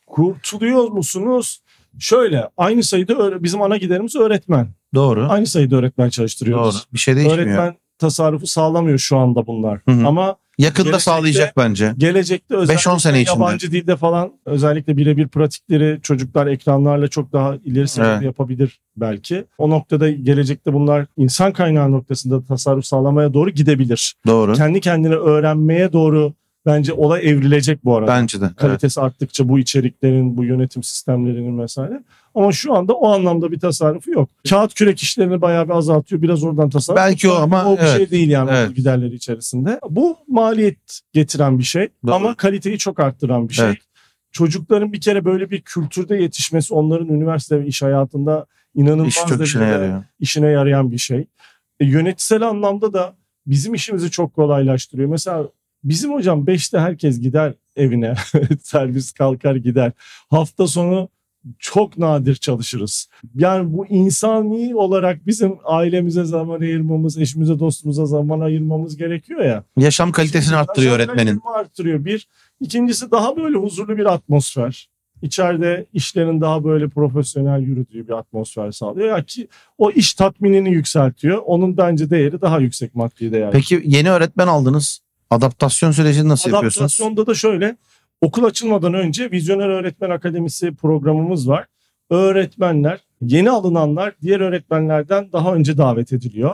kurtuluyor musunuz? Şöyle aynı sayıda bizim ana giderimiz öğretmen. Doğru. Aynı sayıda öğretmen çalıştırıyoruz. Doğru. Bir şey değişmiyor. Öğretmen tasarrufu sağlamıyor şu anda bunlar. Hı hı. Ama Yakında Gelecekte- sağlayacak bence. gelecekte özellikle 5-10 sene içinde. yabancı dilde falan özellikle birebir pratikleri çocuklar ekranlarla çok daha ileri seviyede Evet. yapabilir belki. O noktada gelecekte bunlar insan kaynağı noktasında tasarruf sağlamaya doğru gidebilir. Doğru. Kendi kendine öğrenmeye doğru bence olay evrilecek bu arada. Bence de. Evet. Kalitesi arttıkça bu içeriklerin, bu yönetim sistemlerinin vesaire. Ama şu anda o anlamda bir tasarrufu yok. Kağıt kürek işlerini bayağı bir azaltıyor. Biraz oradan tasarruf. Belki o ama o bir evet. şey değil yani Evet. giderleri içerisinde. Bu maliyet getiren bir şey Doğru. ama kaliteyi çok arttıran bir şey. Evet. Çocukların bir kere böyle bir kültürde yetişmesi onların üniversite ve iş hayatında inanılmaz İş çok işine yarıyor. işine yarayan bir şey. E, yönetsel anlamda da bizim işimizi çok kolaylaştırıyor. Mesela bizim hocam 5'te herkes gider evine. Servis kalkar gider. Hafta sonu çok nadir çalışırız. Yani bu insani olarak bizim ailemize zaman ayırmamız, eşimize dostumuza zaman ayırmamız gerekiyor ya. Yaşam kalitesini arttırıyor Yaşam öğretmenin. arttırıyor bir. İkincisi daha böyle huzurlu bir atmosfer. İçeride işlerin daha böyle profesyonel yürüdüğü bir atmosfer sağlıyor. Ya ki o iş tatminini yükseltiyor. Onun bence değeri daha yüksek maddi değer. Peki yeni öğretmen aldınız. Adaptasyon sürecini nasıl yapıyorsunuz? Adaptasyonda da şöyle okul açılmadan önce Vizyoner Öğretmen Akademisi programımız var. Öğretmenler, yeni alınanlar diğer öğretmenlerden daha önce davet ediliyor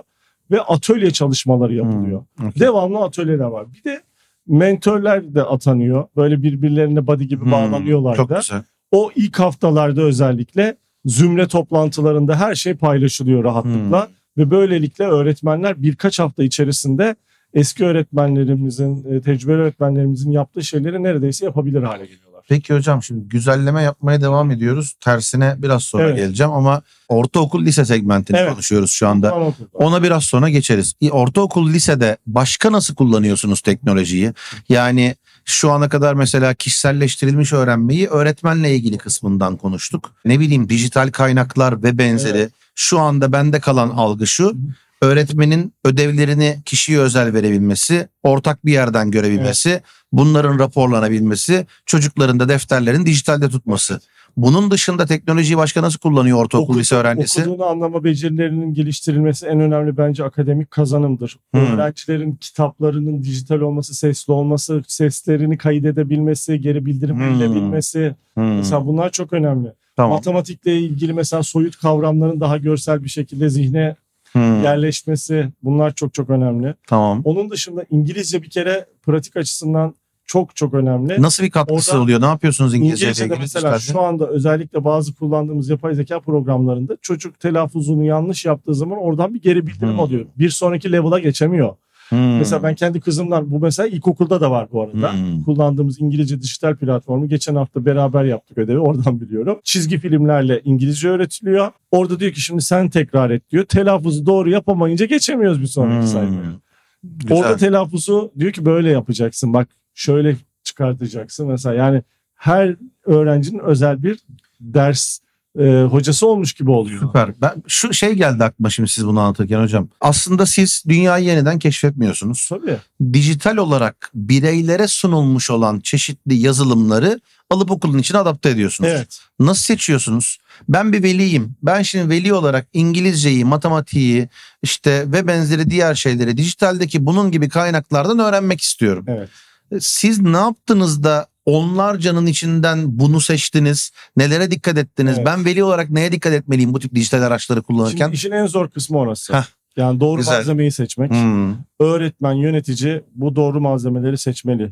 ve atölye çalışmaları yapılıyor. Hmm, okey. Devamlı atölyeler var. Bir de mentörler de atanıyor. Böyle birbirlerine body gibi Hmm, bağlanıyorlar Çok da. güzel. O ilk haftalarda özellikle zümre toplantılarında her şey paylaşılıyor rahatlıkla. Ve böylelikle öğretmenler birkaç hafta içerisinde eski öğretmenlerimizin, e, tecrübeli öğretmenlerimizin yaptığı şeyleri neredeyse yapabilir hale geliyorlar. Peki hocam şimdi güzelleme yapmaya devam ediyoruz. Tersine biraz sonra Evet. geleceğim ama ortaokul lise segmentini Evet. konuşuyoruz şu anda. Ona biraz sonra geçeriz. Ortaokul, lisede başka nasıl kullanıyorsunuz teknolojiyi? Yani şu ana kadar mesela kişiselleştirilmiş öğrenmeyi öğretmenle ilgili kısmından konuştuk. Ne bileyim dijital kaynaklar ve benzeri. Evet. Şu anda bende kalan algı şu. Öğretmenin ödevlerini kişiye özel verebilmesi, ortak bir yerden görebilmesi, bunların raporlanabilmesi, çocukların da defterlerin dijitalde tutması. Bunun dışında teknolojiyi başka nasıl kullanıyor ortaokul, Oku- lise öğrencisi? Okuduğunu anlama becerilerinin geliştirilmesi en önemli bence akademik kazanımdır. Hmm. Öğrencilerin kitaplarının dijital olması, sesli olması, seslerini kaydedebilmesi, geri bildirim Hmm. verilebilmesi. Hmm, Mesela bunlar çok önemli. tamam. Matematikle ilgili mesela soyut kavramların daha görsel bir şekilde zihne Hmm, yerleşmesi bunlar çok çok önemli. tamam. Onun dışında İngilizce bir kere pratik açısından çok çok önemli. Nasıl bir katkısı Orada oluyor? Ne yapıyorsunuz İngilizce ile İngilizce'de mesela şu anda özellikle bazı kullandığımız yapay zeka programlarında çocuk telaffuzunu yanlış yaptığı zaman oradan bir geri bildirim Hmm. alıyor. Bir sonraki level'a geçemiyor. Hmm. Mesela ben kendi kızımdan bu mesela ilkokulda da var bu arada. Hmm. Kullandığımız İngilizce dijital platformu geçen hafta beraber yaptık ödevi oradan biliyorum. Çizgi filmlerle İngilizce öğretiliyor. Orada diyor ki şimdi sen tekrar et diyor. Telaffuzu doğru yapamayınca geçemiyoruz bir sonraki Hmm. sayfaya. Orada telaffuzu diyor ki böyle yapacaksın. Bak şöyle çıkartacaksın mesela. Yani her öğrencinin özel bir ders e, hocası olmuş gibi oluyor. Süper. Ben şu şey geldi aklıma şimdi siz bunu anlatırken hocam. Aslında siz dünyayı yeniden keşfetmiyorsunuz. Tabii. Dijital olarak bireylere sunulmuş olan çeşitli yazılımları alıp okulun içine adapte ediyorsunuz. Evet. Nasıl seçiyorsunuz? Ben bir veliyim. Ben şimdi veli olarak İngilizceyi, matematiği, işte ve benzeri diğer şeyleri dijitaldeki bunun gibi kaynaklardan öğrenmek istiyorum. Evet. Siz ne yaptınız da onlarcanın içinden bunu seçtiniz? Nelere dikkat ettiniz? Evet. Ben veli olarak neye dikkat etmeliyim bu tip dijital araçları kullanırken? Şimdi işin en zor kısmı orası. Heh. Yani doğru Güzel. malzemeyi seçmek. Hmm. öğretmen, yönetici bu doğru malzemeleri seçmeli.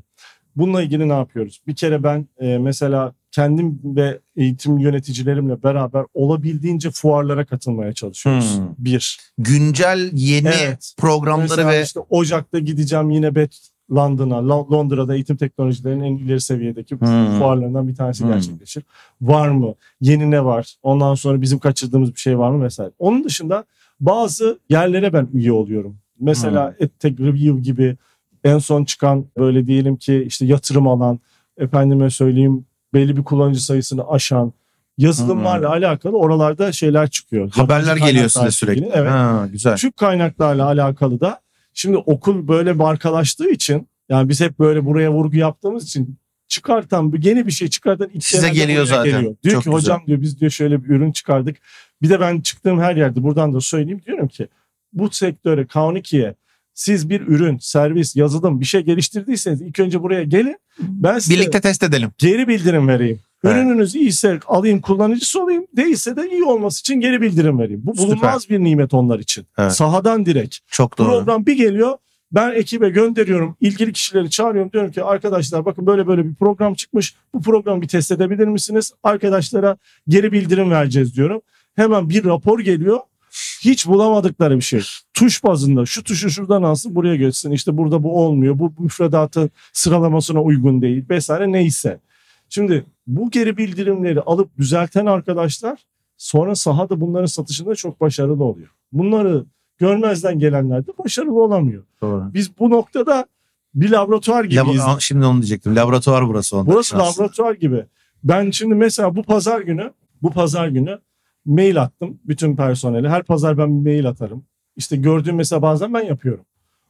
Bununla ilgili ne yapıyoruz? Bir kere ben e, mesela kendim ve eğitim yöneticilerimle beraber olabildiğince fuarlara katılmaya çalışıyoruz. Hmm. Bir. Güncel yeni Evet. programları Mesela ve işte Ocak'ta gideceğim yine Bet London'a. Lo- Londra'da eğitim teknolojilerinin en ileri seviyedeki Hmm. fuarlarından bir tanesi Hmm. gerçekleşir. Var mı? Yeni ne var? Ondan sonra bizim kaçırdığımız bir şey var mı vesaire. Onun dışında bazı yerlere ben üye oluyorum. Mesela EdTech Review gibi en son çıkan böyle diyelim ki işte yatırım alan, efendime söyleyeyim belli bir kullanıcı sayısını aşan yazılımlarla alakalı oralarda şeyler çıkıyor. haberler geliyor size sürekli. Evet. Ha, güzel. Türk kaynaklarla alakalı da şimdi okul böyle markalaştığı için yani biz hep böyle buraya vurgu yaptığımız için çıkartan yeni bir şey çıkartan ilk Size geliyor zaten. Geliyor. Diyor Çok ki güzel. hocam diyor biz diyor şöyle bir ürün çıkardık. Bir de ben çıktığım her yerde buradan da söyleyeyim diyorum ki bu sektöre K12'ye siz bir ürün, servis, yazılım bir şey geliştirdiyseniz ilk önce buraya gelin. Ben size Birlikte test edelim. geri bildirim vereyim. Evet. Ürününüz iyiyse alayım kullanıcısı olayım. Değilse de iyi olması için geri bildirim vereyim. Bu Süper. bulunmaz bir nimet onlar için. Evet. Sahadan direkt. Çok doğru. Program bir geliyor. Ben ekibe gönderiyorum. ilgili kişileri çağırıyorum. Diyorum ki arkadaşlar bakın böyle böyle bir program çıkmış. Bu programı bir test edebilir misiniz? Arkadaşlara geri bildirim vereceğiz diyorum. Hemen bir rapor geliyor. Hiç bulamadıkları bir şey. Tuş bazında şu tuşu şuradan alsın buraya götürsün. İşte burada bu olmuyor. Bu müfredatın sıralamasına uygun değil vesaire neyse. Şimdi bu geri bildirimleri alıp düzelten arkadaşlar sonra sahada bunların satışında çok başarılı oluyor. Bunları görmezden gelenler de başarılı olamıyor. doğru. Biz bu noktada bir laboratuvar gibiyiz. Labo- şimdi onu diyecektim. Laboratuvar burası onda. Burası aslında. laboratuvar gibi. Ben şimdi mesela bu pazar günü, bu pazar günü mail attım bütün personele. Her pazar ben bir mail atarım. İşte gördüğüm mesela bazen ben yapıyorum.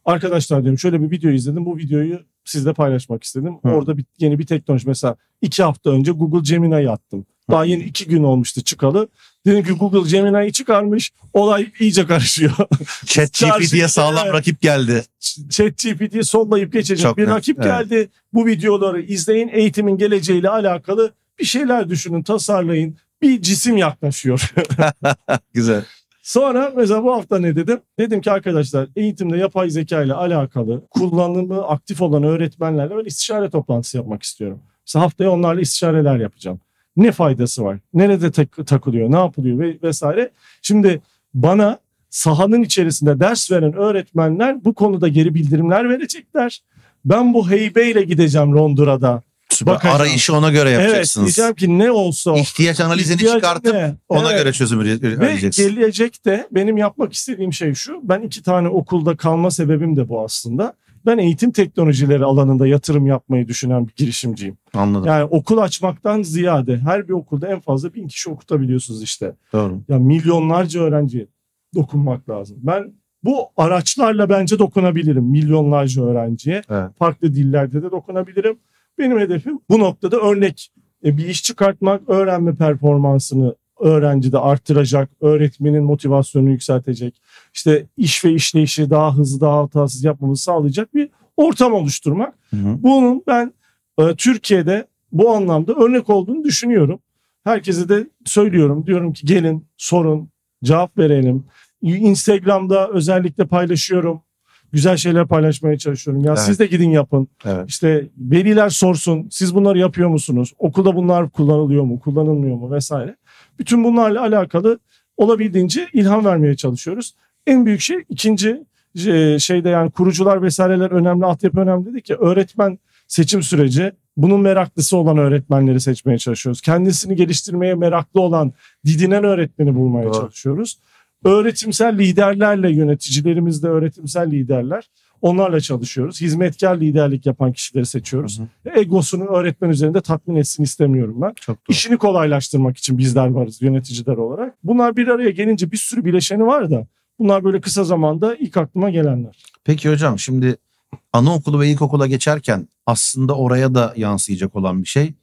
Arkadaşlar diyorum şöyle bir video izledim. Bu videoyu sizle paylaşmak istedim. Hı. Orada bir, yeni bir teknoloji mesela iki hafta önce Google Gemini'yi attım. Daha yeni iki gün olmuştu çıkalı. Dedim ki Google Gemini'yi çıkarmış. Olay iyice karışıyor. Chat Karşı- GPT'ye sağlam rakip geldi. ChatGPT'yi sollayıp geçecek Çok bir net, rakip evet. geldi. Bu videoları izleyin. Eğitimin geleceğiyle alakalı bir şeyler düşünün, tasarlayın. Bir cisim yaklaşıyor. Güzel. Sonra mesela bu hafta ne dedim? Dedim ki arkadaşlar eğitimde yapay zeka ile alakalı kullanımı aktif olan öğretmenlerle ben istişare toplantısı yapmak istiyorum. Mesela haftaya onlarla istişareler yapacağım. Ne faydası var? Nerede tak- takılıyor? Ne yapılıyor? Ve vesaire. Şimdi bana sahanın içerisinde ders veren öğretmenler bu konuda geri bildirimler verecekler. Ben bu heybeyle gideceğim Londra'da. Süper. Bakacağım. Arayışı ona göre Evet yapacaksınız. diyeceğim ki ne olsa. İhtiyaç analizini İhtiyacım çıkartıp ne? ona Evet. göre çözüm üre- Ve üreteceksin. gelecekte benim yapmak istediğim şey şu. Ben iki tane okulda kalma sebebim de bu aslında. Ben eğitim teknolojileri alanında yatırım yapmayı düşünen bir girişimciyim. Anladım. Yani okul açmaktan ziyade her bir okulda en fazla bin kişi okutabiliyorsunuz işte. Doğru. Ya milyonlarca öğrenciye dokunmak lazım. Ben bu araçlarla bence dokunabilirim milyonlarca öğrenciye. Evet. Farklı dillerde de dokunabilirim. Benim hedefim bu noktada örnek e, bir iş çıkartmak, öğrenme performansını öğrencide arttıracak, öğretmenin motivasyonunu yükseltecek, işte iş ve işleyişi daha hızlı, daha hatasız yapmamızı sağlayacak bir ortam oluşturmak. Hı hı. Bunun ben e, Türkiye'de bu anlamda örnek olduğunu düşünüyorum. Herkese de söylüyorum. Diyorum ki gelin sorun, cevap verelim. Instagram'da özellikle paylaşıyorum. Güzel şeyler paylaşmaya çalışıyorum. Ya Evet. siz de gidin yapın. Evet. İşte veliler sorsun. Siz bunları yapıyor musunuz? Okulda bunlar kullanılıyor mu? Kullanılmıyor mu? Vesaire. Bütün bunlarla alakalı olabildiğince ilham vermeye çalışıyoruz. En büyük şey ikinci e, şeyde yani kurucular vesaireler önemli, altyapı önemli dedik ki öğretmen seçim süreci bunun meraklısı olan öğretmenleri seçmeye çalışıyoruz. Kendisini geliştirmeye meraklı olan, didinen öğretmeni bulmaya Doğru. çalışıyoruz. Öğretimsel liderlerle yöneticilerimiz de öğretimsel liderler. Onlarla çalışıyoruz. Hizmetkar liderlik yapan kişileri seçiyoruz. Hı hı. Egosunu öğretmen üzerinde tatmin etsin istemiyorum ben. Çok doğru. İşini kolaylaştırmak için bizler varız yöneticiler olarak. Bunlar bir araya gelince bir sürü bileşeni var da bunlar böyle kısa zamanda ilk aklıma gelenler. Peki hocam şimdi anaokulu ve ilkokula geçerken aslında oraya da yansıyacak olan bir şey.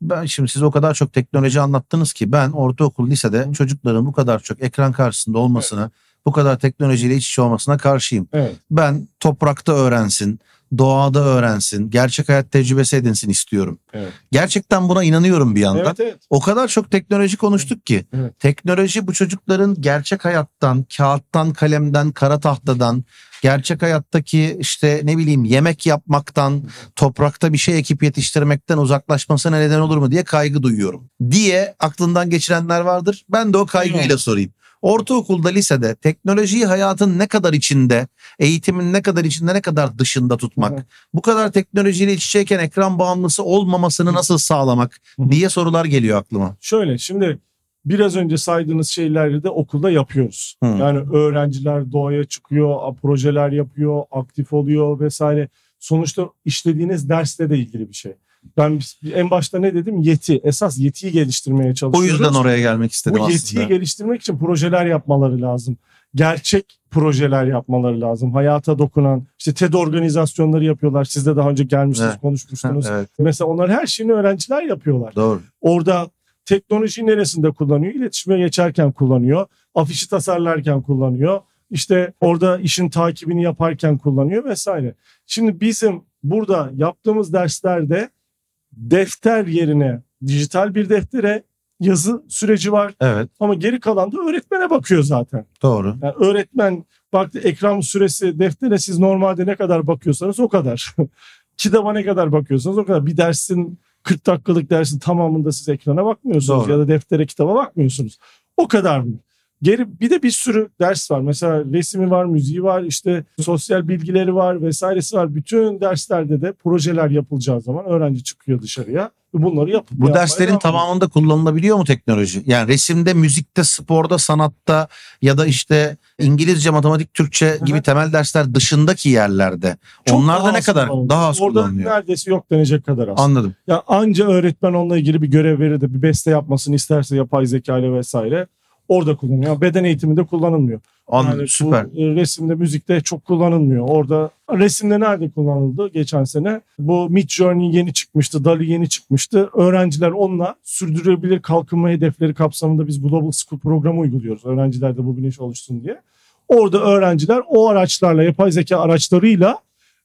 Ben şimdi siz o kadar çok teknoloji anlattınız ki ben ortaokul lisede çocukların bu kadar çok ekran karşısında olmasına, bu kadar teknolojiyle iç içe olmasına karşıyım. Evet. Ben toprakta öğrensin, doğada öğrensin, gerçek hayat tecrübesi edinsin istiyorum. Evet. Gerçekten buna inanıyorum bir yandan. Evet evet. O kadar çok teknoloji konuştuk ki. Evet. Teknoloji bu çocukların gerçek hayattan, kağıttan, kalemden, kara tahtadan, gerçek hayattaki işte ne bileyim yemek yapmaktan, toprakta bir şey ekip yetiştirmekten uzaklaşmasına neden olur mu diye kaygı duyuyorum. Diye aklından geçirenler vardır. Ben de o kaygıyla sorayım. Ortaokulda, lisede teknolojiyi hayatın ne kadar içinde, eğitimin ne kadar içinde, ne kadar dışında tutmak, Evet. bu kadar teknolojiyle iç içeyken ekran bağımlısı olmamasını nasıl sağlamak diye sorular geliyor aklıma. Şöyle şimdi biraz önce saydığınız şeyleri de okulda yapıyoruz. Hı. Yani öğrenciler doğaya çıkıyor, projeler yapıyor, aktif oluyor vesaire. Sonuçta işlediğiniz dersle de ilgili bir şey. Ben en başta ne dedim? Yeti. Esas yetiyi geliştirmeye O çalışıyoruz. yüzden oraya gelmek istedim Bu yetiyi aslında. geliştirmek için projeler yapmaları lazım. Gerçek projeler yapmaları lazım. Hayata dokunan, işte TED organizasyonları yapıyorlar. Siz de daha önce gelmiştiniz, Evet. konuşmuştunuz. evet, Mesela onlar her şeyini öğrenciler yapıyorlar. doğru. Orada teknolojiyi neresinde kullanıyor? İletişime geçerken kullanıyor. Afişi tasarlarken kullanıyor. İşte orada işin takibini yaparken kullanıyor vesaire. Şimdi bizim burada yaptığımız derslerde defter yerine dijital bir deftere yazı süreci var. Evet, Ama geri kalan da öğretmene bakıyor zaten. doğru. Yani öğretmen baktı ekran süresi deftere siz normalde ne kadar bakıyorsanız o kadar. Kitaba ne kadar bakıyorsanız o kadar. Bir dersin 40 dakikalık dersin tamamında siz ekrana bakmıyorsunuz Doğru. ya da deftere kitaba bakmıyorsunuz. O kadar mı? Geri bir de bir sürü ders var. Mesela resmi var, müziği var, işte sosyal bilgileri var vesairesi var. Bütün derslerde de projeler yapılacağı zaman öğrenci çıkıyor dışarıya bunları yapıp Bu yapmaya derslerin ediyor. tamamında kullanılabiliyor mu teknoloji? Yani resimde, müzikte, sporda, sanatta ya da işte İngilizce, matematik, Türkçe gibi hı. temel dersler dışındaki yerlerde. Çok Onlarda daha ne kadar kullanılıyor. daha az Orada kullanılıyor? neredeyse yok denecek kadar az. Anladım. Ya anca öğretmen onunla ilgili bir görev verir de bir beste yapmasını isterse yapay zeka ile vesaire orada kullanıyor. Yani beden eğitiminde kullanılmıyor. Anladım. Yani bu, Süper. e, resimde, müzikte çok kullanılmıyor. Orada resimde nerede kullanıldı geçen sene? Bu Mid Journey yeni çıkmıştı, DALI yeni çıkmıştı. Öğrenciler onunla sürdürülebilir kalkınma hedefleri kapsamında biz Global School programı uyguluyoruz. Öğrenciler de bu bilinç oluşsun diye. Orada öğrenciler o araçlarla, yapay zeka araçlarıyla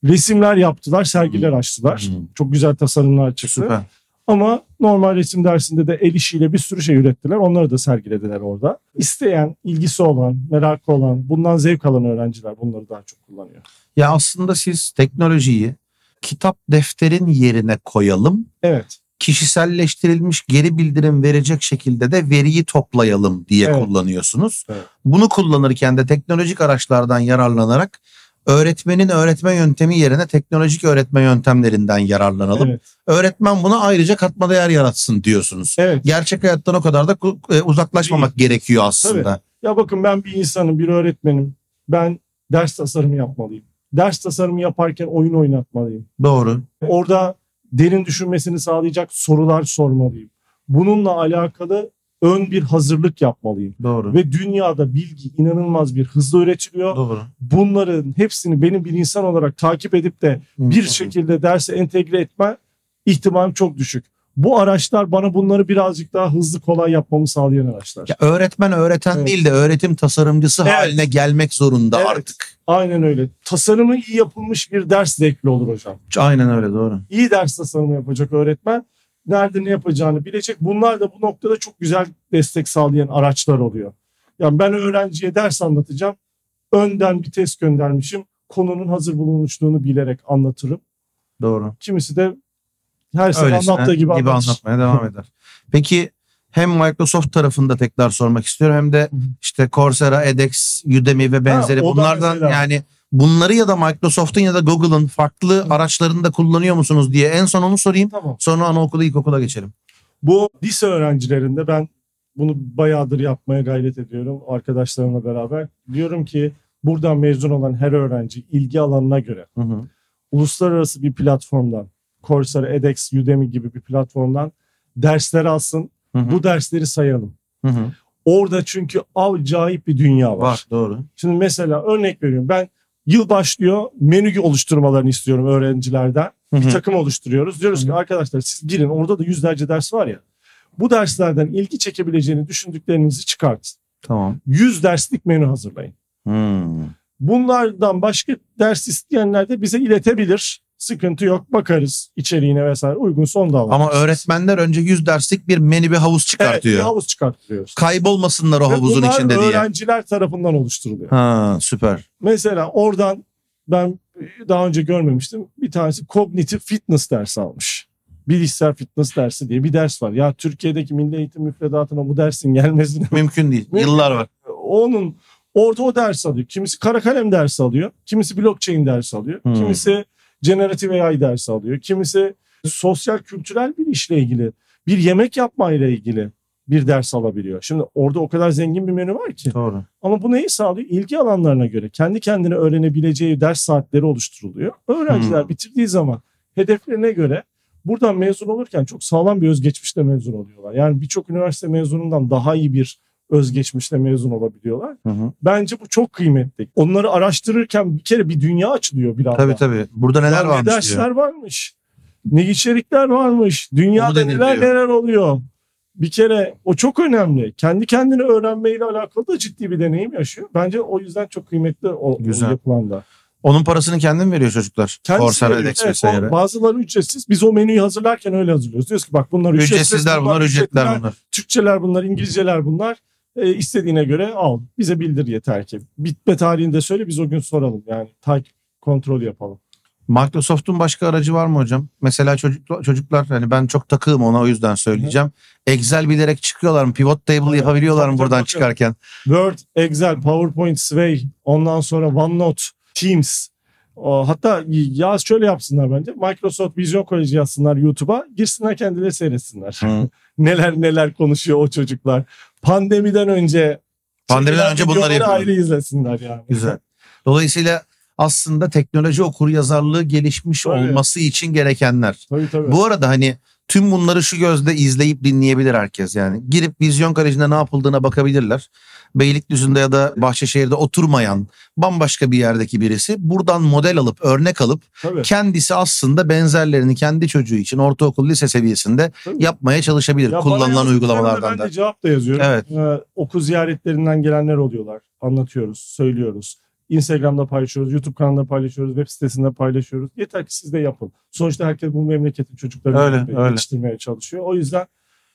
resimler yaptılar, sergiler açtılar. Hmm. Çok güzel tasarımlar çıktı. Süper. Ama normal resim dersinde de el işiyle bir sürü şey ürettiler. Onları da sergilediler orada. İsteyen, ilgisi olan, merakı olan, bundan zevk alan öğrenciler bunları daha çok kullanıyor. Ya aslında siz teknolojiyi kitap defterin yerine koyalım. Evet. kişiselleştirilmiş geri bildirim verecek şekilde de veriyi toplayalım diye Evet. kullanıyorsunuz. Evet. Bunu kullanırken de teknolojik araçlardan yararlanarak öğretmenin öğretme yöntemi yerine teknolojik öğretme yöntemlerinden yararlanalım. Evet. Öğretmen buna ayrıca katma değer yaratsın diyorsunuz. Evet. Gerçek hayattan o kadar da e, uzaklaşmamak gerekiyor aslında. Ya bakın ben bir insanım, bir öğretmenim. Ben ders tasarımı yapmalıyım. Ders tasarımı yaparken oyun oynatmalıyım. Doğru. Orada derin düşünmesini sağlayacak sorular sormalıyım. Bununla alakalı ön bir hazırlık yapmalıyım. Doğru. Ve dünyada bilgi inanılmaz bir hızla üretiliyor. Doğru. bunların hepsini benim bir insan olarak takip edip de bir şekilde derse entegre etme ihtimalim çok düşük. Bu araçlar bana bunları birazcık daha hızlı kolay yapmamı sağlayan araçlar. Ya öğretmen öğreten Evet. değil de öğretim tasarımcısı Evet. haline gelmek zorunda Evet. artık. Aynen öyle. Tasarımı iyi yapılmış bir ders zevkli olur hocam. Aynen öyle doğru. İyi ders tasarımı yapacak öğretmen nerede ne yapacağını bilecek. Bunlar da bu noktada çok güzel destek sağlayan araçlar oluyor. Yani ben öğrenciye ders anlatacağım. Önden bir test göndermişim. konunun hazır bulunuşluğunu bilerek anlatırım. Doğru. Kimisi de her sene anlattığı gibi, gibi anlatır. anlatmaya devam eder. Peki hem Microsoft tarafında tekrar sormak istiyorum hem de işte Coursera, edX, Udemy ve benzeri da bunlardan mesela. yani bunları ya da Microsoft'un ya da Google'ın farklı araçlarını da kullanıyor musunuz diye en son onu sorayım. Tamam. Sonra anaokulu ilkokula geçelim. Bu lise öğrencilerinde ben bunu bayağıdır yapmaya gayret ediyorum arkadaşlarımla beraber. Diyorum ki buradan mezun olan her öğrenci ilgi alanına göre Hı hı. uluslararası bir platformdan, Coursera, edX, Udemy gibi bir platformdan dersler alsın. Hı hı. Bu dersleri sayalım. Hı hı. Orada çünkü acayip bir dünya var. Var doğru. Şimdi mesela örnek veriyorum. Ben yıl başlıyor menü oluşturmalarını istiyorum öğrencilerden. Hı Bir takım oluşturuyoruz. Diyoruz Hı ki arkadaşlar siz girin orada da yüzlerce ders var ya. Bu derslerden ilgi çekebileceğini düşündüklerinizi çıkartın. Tamam. 100 derslik menü hazırlayın. Hmm. Bunlardan başka ders isteyenler de bize iletebilir. Sıkıntı yok bakarız içeriğine vesaire uygun son davranırız. Ama öğretmenler önce 100 derslik bir menü bir havuz evet, çıkartıyor. bir havuz çıkartıyoruz. Kaybolmasınlar o Ve havuzun bunlar içinde diye. öğrenciler tarafından oluşturuluyor. Ha süper. Mesela oradan ben daha önce görmemiştim. Bir tanesi kognitif fitness dersi almış. Bilişsel fitness dersi diye bir ders var. Ya Türkiye'deki milli eğitim müfredatına bu dersin gelmesini Mümkün değil. Yıllar var. onun orada o ders alıyor. Kimisi kara kalem dersi alıyor. Kimisi blockchain dersi alıyor. Hmm. Kimisi generative AI dersi alıyor. Kimisi sosyal kültürel bir işle ilgili, bir yemek yapmayla ilgili bir ders alabiliyor. Şimdi orada o kadar zengin bir menü var ki. Doğru. Ama bu neyi sağlıyor? İlgi alanlarına göre kendi kendine öğrenebileceği ders saatleri oluşturuluyor. Öğrenciler Hmm. bitirdiği zaman hedeflerine göre buradan mezun olurken çok sağlam bir özgeçmişle mezun oluyorlar. Yani birçok üniversite mezunundan daha iyi bir özgeçmişle mezun olabiliyorlar. Hı hı. Bence bu çok kıymetli. Onları araştırırken bir kere bir dünya açılıyor bir anda. Tabii tabii. Burada neler Ya ne varmış dersler diyor. varmış. Ne içerikler varmış. Dünyada neler neler oluyor. Bir kere o çok önemli. Kendi kendini öğrenmeyle alakalı da ciddi bir deneyim yaşıyor. Bence o yüzden çok kıymetli o, Güzel. o yapılan da. Onun parasını kendin veriyor çocuklar. Kendisi veriyor. Evet, vesaire. bazıları ücretsiz. Biz o menüyü hazırlarken öyle hazırlıyoruz. Diyoruz ki bak bunlar ücretsiz. Ücretsizler bunlar, ücretler bunlar. Türkçeler bunlar, İngilizceler bunlar. E, istediğine göre al. Bize bildir yeter ki. Bitme tarihini de söyle biz o gün soralım. Yani takip kontrol yapalım. Microsoft'un başka aracı var mı hocam? Mesela çocuk, çocuklar hani ben çok takığım ona o yüzden söyleyeceğim. Excel bilerek çıkıyorlar mı? Pivot table Evet. yapabiliyorlar mı buradan tabii, çıkarken? Word, Excel, PowerPoint, Sway, ondan sonra OneNote, Teams. Hatta yaz şöyle yapsınlar bence. Microsoft Visual College yazsınlar YouTube'a. Girsinler kendileri seyretsinler. Hı. neler neler konuşuyor o çocuklar. Pandemiden önce Pandemiden önce bunları yapıyor. ayrı izlesinler yani. Güzel. Dolayısıyla aslında teknoloji okur yazarlığı gelişmiş Tabii. olması için gerekenler. Tabii tabii. Bu arada hani tüm bunları şu gözle izleyip dinleyebilir herkes yani. Girip Vizyon Koleji'nde ne yapıldığına bakabilirler. Beylikdüzü'nde ya da Bahçeşehir'de oturmayan bambaşka bir yerdeki birisi buradan model alıp örnek alıp tabii. kendisi aslında benzerlerini kendi çocuğu için ortaokul lise seviyesinde Tabii. yapmaya çalışabilir Ya kullanılan uygulamalardan Ben da. de cevap da yazıyorum. Evet. Ee, okul ziyaretlerinden gelenler oluyorlar. Anlatıyoruz, söylüyoruz. Instagram'da paylaşıyoruz, YouTube kanalında paylaşıyoruz, web sitesinde paylaşıyoruz. Yeter ki siz de yapın. Sonuçta herkes bu memleketin çocuklarını Öyle, öyle. yetiştirmeye çalışıyor. O yüzden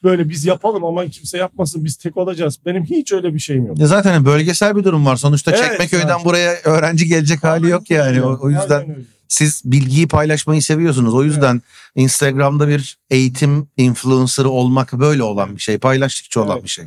böyle biz yapalım ama kimse yapmasın biz tek olacağız. Benim hiç öyle bir şeyim yok. Ya Zaten bölgesel bir durum var. Sonuçta Evet, Çekmeköy'den yani. buraya öğrenci gelecek hali yok yani. O, o yüzden Aynen siz bilgiyi paylaşmayı seviyorsunuz. O yüzden Instagram'da bir eğitim influencer'ı olmak böyle olan bir şey. Paylaştıkça olan Evet. bir şey.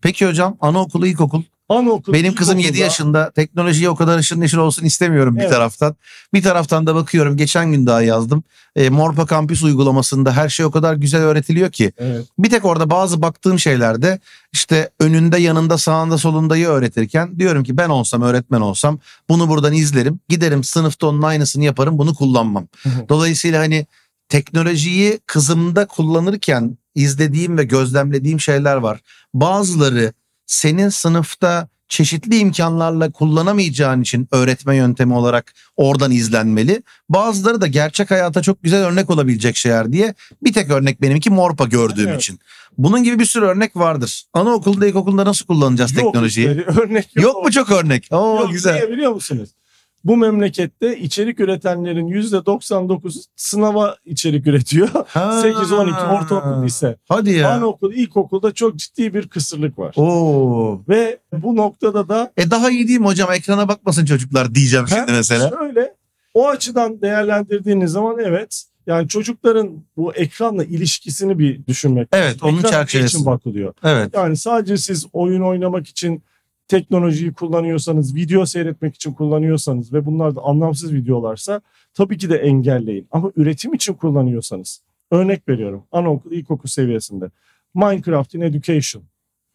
Peki hocam anaokulu, ilkokul. Anaokul, Benim kızım 7 ilkokulda- yaşında. Teknolojiye o kadar aşırı neşir olsun istemiyorum bir Evet. taraftan. Bir taraftan da bakıyorum. Geçen gün daha yazdım. E, Morpa Campus uygulamasında her şey o kadar güzel öğretiliyor ki. Evet. Bir tek orada bazı baktığım şeylerde işte önünde yanında sağında solundayı öğretirken diyorum ki ben olsam öğretmen olsam bunu buradan izlerim. Giderim sınıfta onun aynısını yaparım bunu kullanmam. Hı hı. Dolayısıyla hani teknolojiyi kızımda kullanırken izlediğim ve gözlemlediğim şeyler var. Bazıları senin sınıfta çeşitli imkanlarla kullanamayacağın için öğretme yöntemi olarak oradan izlenmeli. Bazıları da gerçek hayata çok güzel örnek olabilecek şeyler diye bir tek örnek benimki Morpa gördüğüm Evet. için. Bunun gibi bir sürü örnek vardır. Anaokulda, ilkokulda nasıl kullanacağız Yok, teknolojiyi? örnek yok. Yok mu çok örnek? Oo Yok, güzel. biliyor musunuz? Bu memlekette içerik üretenlerin %99'u sınava içerik üretiyor. 8-12 ortaokul ise. Hadi ya. Anaokul, ilkokulda çok ciddi bir kısırlık var. Oo. Ve bu noktada da E daha iyi değil mi hocam? Ekrana bakmasın çocuklar diyeceğim şimdi mesela. Şöyle o açıdan değerlendirdiğiniz zaman evet yani çocukların bu ekranla ilişkisini bir düşünmek. Evet onun Ekran için bakılıyor. Evet. Yani sadece siz oyun oynamak için teknolojiyi kullanıyorsanız, video seyretmek için kullanıyorsanız ve bunlar da anlamsız videolarsa tabii ki de engelleyin. Ama üretim için kullanıyorsanız, örnek veriyorum anaokul, ilkokul seviyesinde Minecraft in Education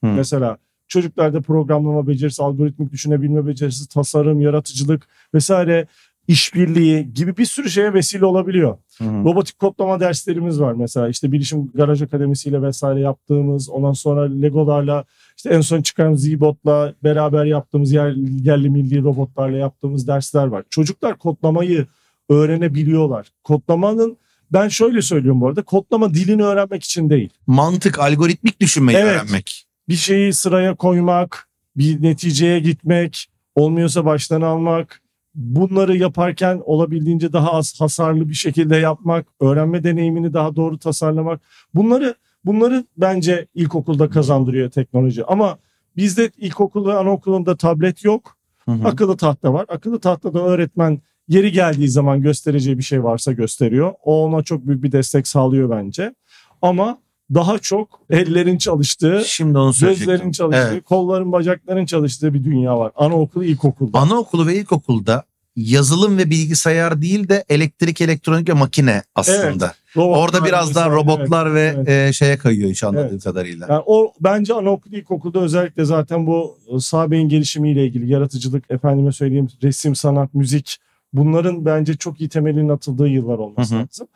Hmm. mesela çocuklarda programlama becerisi, algoritmik düşünebilme becerisi, tasarım, yaratıcılık vesaire işbirliği gibi bir sürü şeye vesile olabiliyor. Hı hı. Robotik kodlama derslerimiz var mesela işte Bilişim Garaj Akademisi ile vesaire yaptığımız ondan sonra Legolarla işte en son çıkan Zbot'la beraber yaptığımız yer, yerli milli robotlarla yaptığımız dersler var. Çocuklar kodlamayı öğrenebiliyorlar. Kodlamanın ben şöyle söylüyorum bu arada kodlama dilini öğrenmek için değil. Mantık, algoritmik düşünmeyi Evet. öğrenmek. Bir şeyi sıraya koymak, bir neticeye gitmek, olmuyorsa baştan almak, bunları yaparken olabildiğince daha az hasarlı bir şekilde yapmak, öğrenme deneyimini daha doğru tasarlamak. Bunları bunları bence ilkokulda kazandırıyor teknoloji. Ama bizde ilkokul ve anaokulunda tablet yok. Hı hı. Akıllı tahta var. Akıllı tahtada öğretmen yeri geldiği zaman göstereceği bir şey varsa gösteriyor. O ona çok büyük bir destek sağlıyor bence. Ama daha çok ellerin çalıştığı, Şimdi onu gözlerin çalıştığı, Evet. kolların, bacakların çalıştığı bir dünya var. Anaokulu, ilkokulda. Anaokulu ve ilkokulda yazılım ve bilgisayar değil de elektrik, elektronik ve makine aslında. Robotlar Orada biraz daha robotlar ve evet. e, şeye kayıyor iş anladığım Evet. kadarıyla. Yani o bence anaokul ilkokulda özellikle zaten bu e, sağ beyin gelişimiyle ilgili yaratıcılık, efendime söyleyeyim resim, sanat, müzik bunların bence çok iyi temelinin atıldığı yıllar olması Hı hı. lazım.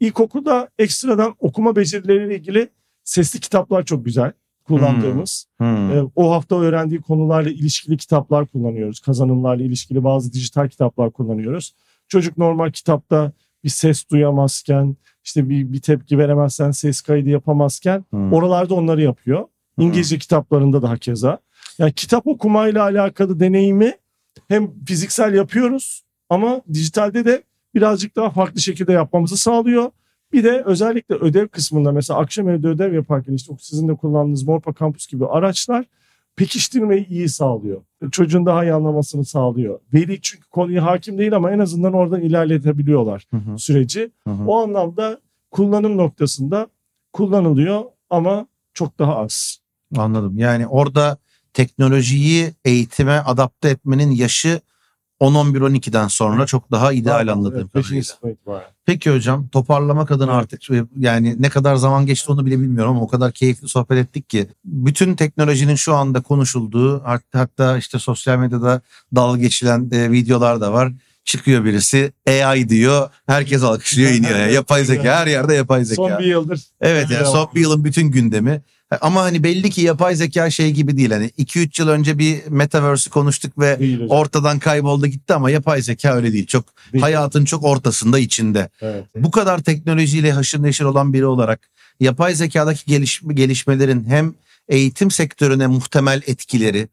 İlkokulda ekstradan okuma becerileriyle ilgili sesli kitaplar çok güzel kullandığımız. Hmm. E, o hafta öğrendiği konularla ilişkili kitaplar kullanıyoruz. Kazanımlarla ilişkili bazı dijital kitaplar kullanıyoruz. Çocuk normal kitapta bir ses duyamazken, işte bir, bir tepki veremezsen, ses kaydı yapamazken Hmm. oralarda onları yapıyor. İngilizce kitaplarında da hakeza. Yani kitap okumayla alakalı deneyimi hem fiziksel yapıyoruz ama dijitalde de birazcık daha farklı şekilde yapmamızı sağlıyor. Bir de özellikle ödev kısmında mesela akşam evde ödev yaparken işte sizin de kullandığınız Morpa Campus gibi araçlar pekiştirmeyi iyi sağlıyor. Çocuğun daha iyi anlamasını sağlıyor. Veli çünkü konuya hakim değil ama en azından oradan ilerletebiliyorlar Hı hı, süreci. hı hı. O anlamda kullanım noktasında kullanılıyor ama çok daha az. Anladım. Yani orada teknolojiyi eğitime adapte etmenin yaşı 10-11-12'den sonra çok daha ideal anladığım Evet, kadarıyla. Peki hocam toparlamak adına artık e, yani ne kadar zaman geçti onu bile bilmiyorum ama o kadar keyifli sohbet ettik ki bütün teknolojinin şu anda konuşulduğu hat- hatta işte sosyal medyada dalga geçilen e, videolar da var. Çıkıyor birisi AI diyor herkes alkışlıyor iniyor. Yani yapay zeka her yerde yapay zeka. Son bir yıldır Evet yani son bir yılın bütün gündemi. Ama hani belli ki yapay zeka şey gibi değil. Hani 2-3 yıl önce bir metaverse'ü konuştuk ve değil ortadan kayboldu gitti ama yapay zeka öyle değil. Çok Değil. hayatın çok ortasında içinde. Evet. Bu kadar teknolojiyle haşır neşir olan biri olarak yapay zekadaki geliş, gelişmelerin hem eğitim sektörüne muhtemel etkileri,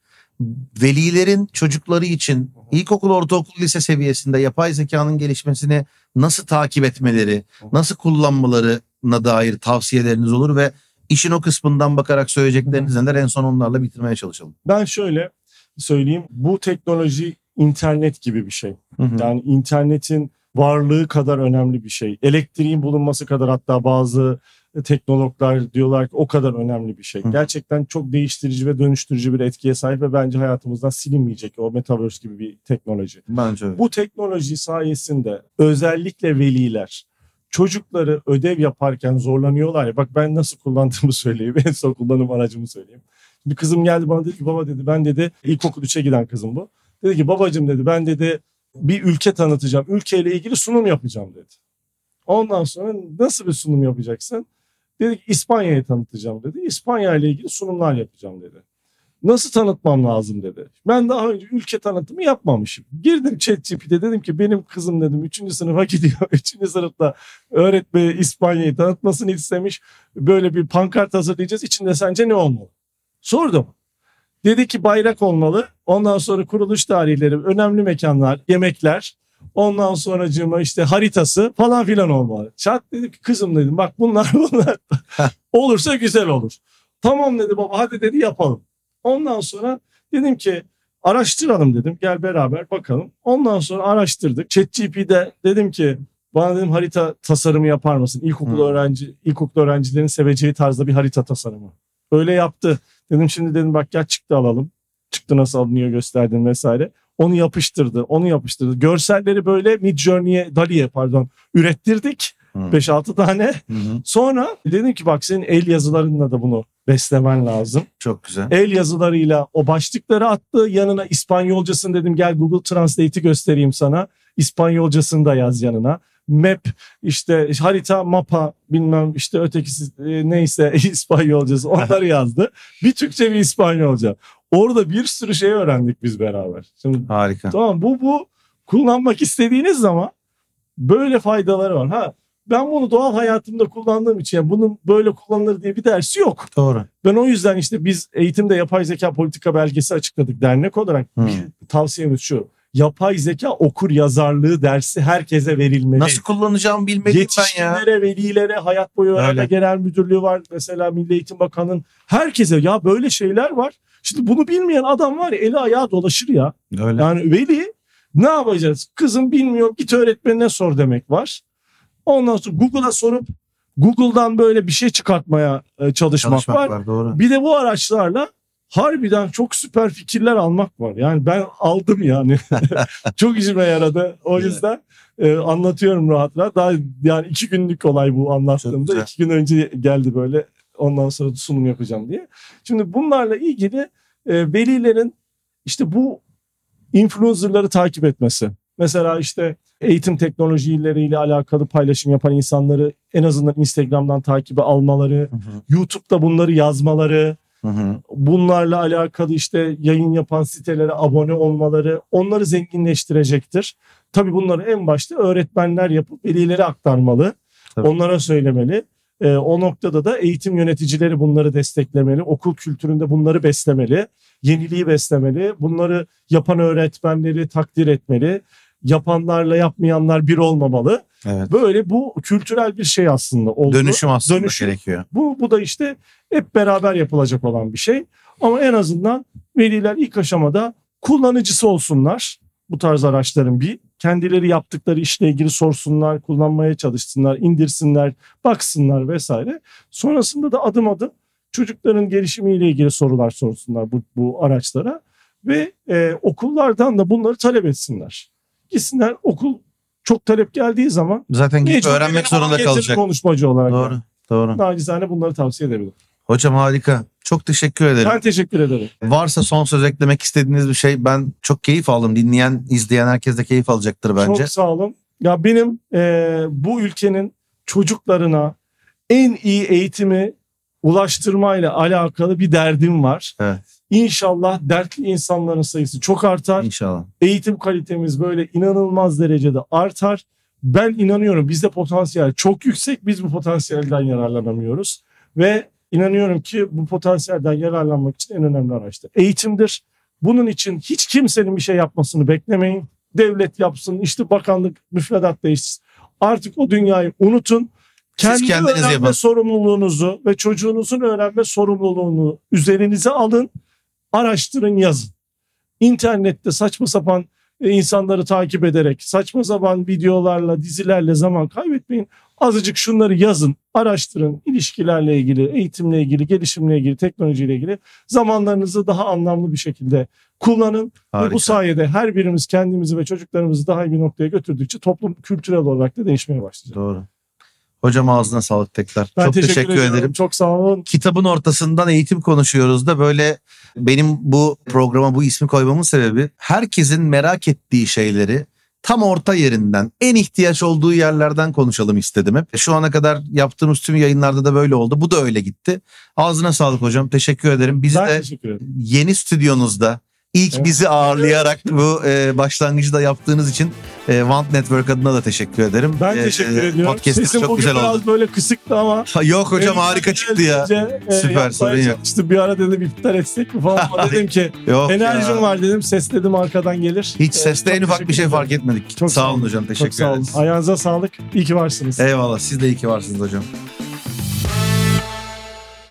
velilerin çocukları için ilkokul, ortaokul, lise seviyesinde yapay zekanın gelişmesini nasıl takip etmeleri, nasıl kullanmalarına dair tavsiyeleriniz olur ve işin o kısmından bakarak söyleyecekleriniz neler en son onlarla bitirmeye çalışalım. Ben şöyle söyleyeyim. Bu teknoloji internet gibi bir şey. Yani internetin varlığı kadar önemli bir şey. Elektriğin bulunması kadar hatta bazı teknologlar diyorlar ki o kadar önemli bir şey. Hı. Gerçekten çok değiştirici ve dönüştürücü bir etkiye sahip ve bence hayatımızdan silinmeyecek o metaverse gibi bir teknoloji. Bence öyle. Bu teknoloji sayesinde özellikle veliler çocukları ödev yaparken zorlanıyorlar ya bak ben nasıl kullandığımı söyleyeyim en son kullanım aracımı söyleyeyim. Bir kızım geldi bana dedi ki baba dedi ben dedi ilkokul 3'e giden kızım bu. Dedi ki babacım dedi ben dedi bir ülke tanıtacağım. Ülkeyle ilgili sunum yapacağım dedi. Ondan sonra nasıl bir sunum yapacaksın? Dedi ki İspanya'yı tanıtacağım dedi. İspanya ile ilgili sunumlar yapacağım dedi. Nasıl tanıtmam lazım dedi. Ben daha önce ülke tanıtımı yapmamışım. Girdim ChatGPT'e dedim ki benim kızım dedim 3. sınıfa gidiyor. 3. sınıfta öğretmeni İspanya'yı tanıtmasını istemiş. Böyle bir pankart hazırlayacağız. İçinde sence ne olmalı? Sordum. Dedi ki bayrak olmalı. Ondan sonra kuruluş tarihleri, önemli mekanlar, yemekler. Ondan sonracığıma işte haritası falan filan olmalı. Çat dedi ki kızım dedim bak bunlar bunlar olursa güzel olur. Tamam dedi baba hadi dedi yapalım. Ondan sonra dedim ki araştıralım dedim. Gel beraber bakalım. Ondan sonra araştırdık. ChatGPT'de dedim ki bana dedim harita tasarımı yapar mısın? İlkokul Hı. öğrenci ilkokul öğrencilerin seveceği tarzda bir harita tasarımı. Öyle yaptı. Dedim şimdi dedim bak gel çıktı alalım. Çıktı nasıl alınıyor gösterdim vesaire. Onu yapıştırdı. Onu yapıştırdı. Görselleri böyle Mid Journey'e, DALL-E'ye pardon ürettirdik. Hı. 5-6 tane. Hı hı. Sonra dedim ki bak senin el yazılarınla da bunu beslemen lazım. Çok güzel. El yazılarıyla o başlıkları attı. Yanına İspanyolcasını dedim gel Google Translate'i göstereyim sana. İspanyolcasını da yaz yanına. Map işte harita mapa bilmem işte ötekisi e, neyse İspanyolcası onları yazdı. Bir Türkçe bir İspanyolca. Orada bir sürü şey öğrendik biz beraber. Şimdi Harika. Tamam bu bu kullanmak istediğiniz zaman böyle faydaları var. Ha ben bunu doğal hayatımda kullandığım için yani bunun böyle kullanılır diye bir dersi yok. Doğru. Ben o yüzden işte biz eğitimde yapay zeka politika belgesi açıkladık dernek olarak. Hmm. Bir tavsiyemiz şu. Yapay zeka okur yazarlığı dersi herkese verilmeli. Nasıl kullanacağımı bilmedim ben ya. Yetişkinlere, velilere, hayat boyu öğrenme genel müdürlüğü var. Mesela Milli Eğitim Bakanı'nın herkese ya böyle şeyler var. Şimdi bunu bilmeyen adam var ya eli ayağı dolaşır ya. Öyle. Yani veli ne yapacağız? Kızım bilmiyor git öğretmenine sor demek var. Ondan sonra Google'a sorup Google'dan böyle bir şey çıkartmaya e, çalışmak, Çalışmak var. var. Doğru. Bir de bu araçlarla harbiden çok süper fikirler almak var. Yani ben aldım yani. çok işime yaradı. O yüzden e, anlatıyorum rahat rahat. Daha yani iki günlük olay bu anlattığımda. iki gün önce geldi böyle ondan sonra sunum yapacağım diye. Şimdi bunlarla ilgili e, velilerin işte bu influencerları takip etmesi. Mesela işte eğitim teknolojileriyle alakalı paylaşım yapan insanları en azından Instagram'dan takibe almaları, Hı hı. YouTube'da bunları yazmaları, Hı hı. bunlarla alakalı işte yayın yapan sitelere abone olmaları onları zenginleştirecektir. Tabii bunları en başta öğretmenler yapıp velilere aktarmalı. Tabii. Onlara söylemeli. Ee, o noktada da eğitim yöneticileri bunları desteklemeli. Okul kültüründe bunları beslemeli. Yeniliği beslemeli. Bunları yapan öğretmenleri takdir etmeli. Yapanlarla yapmayanlar bir olmamalı. Evet. Böyle bu kültürel bir şey aslında oldu. Dönüşüm aslında Dönüşüm. gerekiyor. Bu, bu da işte hep beraber yapılacak olan bir şey. Ama en azından veliler ilk aşamada kullanıcısı olsunlar bu tarz araçların bir. Kendileri yaptıkları işle ilgili sorsunlar, kullanmaya çalışsınlar, indirsinler, baksınlar vesaire. Sonrasında da adım adım çocukların gelişimiyle ilgili sorular sorsunlar bu, bu araçlara. Ve e, okullardan da bunları talep etsinler. Gitsinler okul çok talep geldiği zaman Zaten gidip mecbur öğrenmek zorunda kalacak. konuşmacı olarak. Doğru. yani. Doğru. Nacizane bunları tavsiye edebilirim. Hocam harika. Çok teşekkür ederim. Ben teşekkür ederim. Varsa son söz eklemek istediğiniz bir şey ben çok keyif aldım. Dinleyen, izleyen herkes de keyif alacaktır bence. Çok sağ olun. Ya benim e, bu ülkenin çocuklarına en iyi eğitimi ulaştırmayla alakalı bir derdim var. Evet. İnşallah dertli insanların sayısı çok artar. İnşallah. Eğitim kalitemiz böyle inanılmaz derecede artar. Ben inanıyorum bizde potansiyel çok yüksek. Biz bu potansiyelden yararlanamıyoruz. Ve inanıyorum ki bu potansiyelden yararlanmak için en önemli araç da eğitimdir. Bunun için hiç kimsenin bir şey yapmasını beklemeyin. Devlet yapsın, işte bakanlık müfredat değişsin. Artık o dünyayı unutun. Siz Kendi kendiniz öğrenme yapın. sorumluluğunuzu ve çocuğunuzun öğrenme sorumluluğunu üzerinize alın. Araştırın, yazın. İnternette saçma sapan e, insanları takip ederek saçma sapan videolarla, dizilerle zaman kaybetmeyin. Azıcık şunları yazın, araştırın. ilişkilerle ilgili, eğitimle ilgili, gelişimle ilgili, teknolojiyle ilgili zamanlarınızı daha anlamlı bir şekilde kullanın. Ve Harika. bu sayede her birimiz kendimizi ve çocuklarımızı daha iyi bir noktaya götürdükçe toplum kültürel olarak da değişmeye başlayacak. Doğru. Hocam ağzına sağlık tekrar. Ben çok teşekkür, ediyorum. ederim. Çok sağ olun. Kitabın ortasından eğitim konuşuyoruz da böyle benim bu programa bu ismi koymamın sebebi herkesin merak ettiği şeyleri tam orta yerinden en ihtiyaç olduğu yerlerden konuşalım istedim hep. Şu ana kadar yaptığımız tüm yayınlarda da böyle oldu. Bu da öyle gitti. Ağzına sağlık hocam. Teşekkür ederim. Bizi Ben de teşekkür ederim. yeni stüdyonuzda ilk Evet. bizi ağırlayarak bu e, başlangıcı da yaptığınız için e, Want Network adına da teşekkür ederim. Ben E, teşekkür e, ediyorum. Podcast'imiz Sesim çok güzel biraz oldu. böyle kısıktı ama Ha, Yok hocam harika çıktı ya. e, Süper, sorun yok. çalıştım. Bir ara dedim iptal etsek mi falan ama dedim ki Yok enerjim ya. var dedim. Ses dedim arkadan gelir. Hiç E, seste en ufak bir şey fark etmedik. Çok sağ olun hocam teşekkür sağ olun. ederiz. Ayağınıza sağlık. İyi ki varsınız. Eyvallah siz de iyi ki varsınız hocam.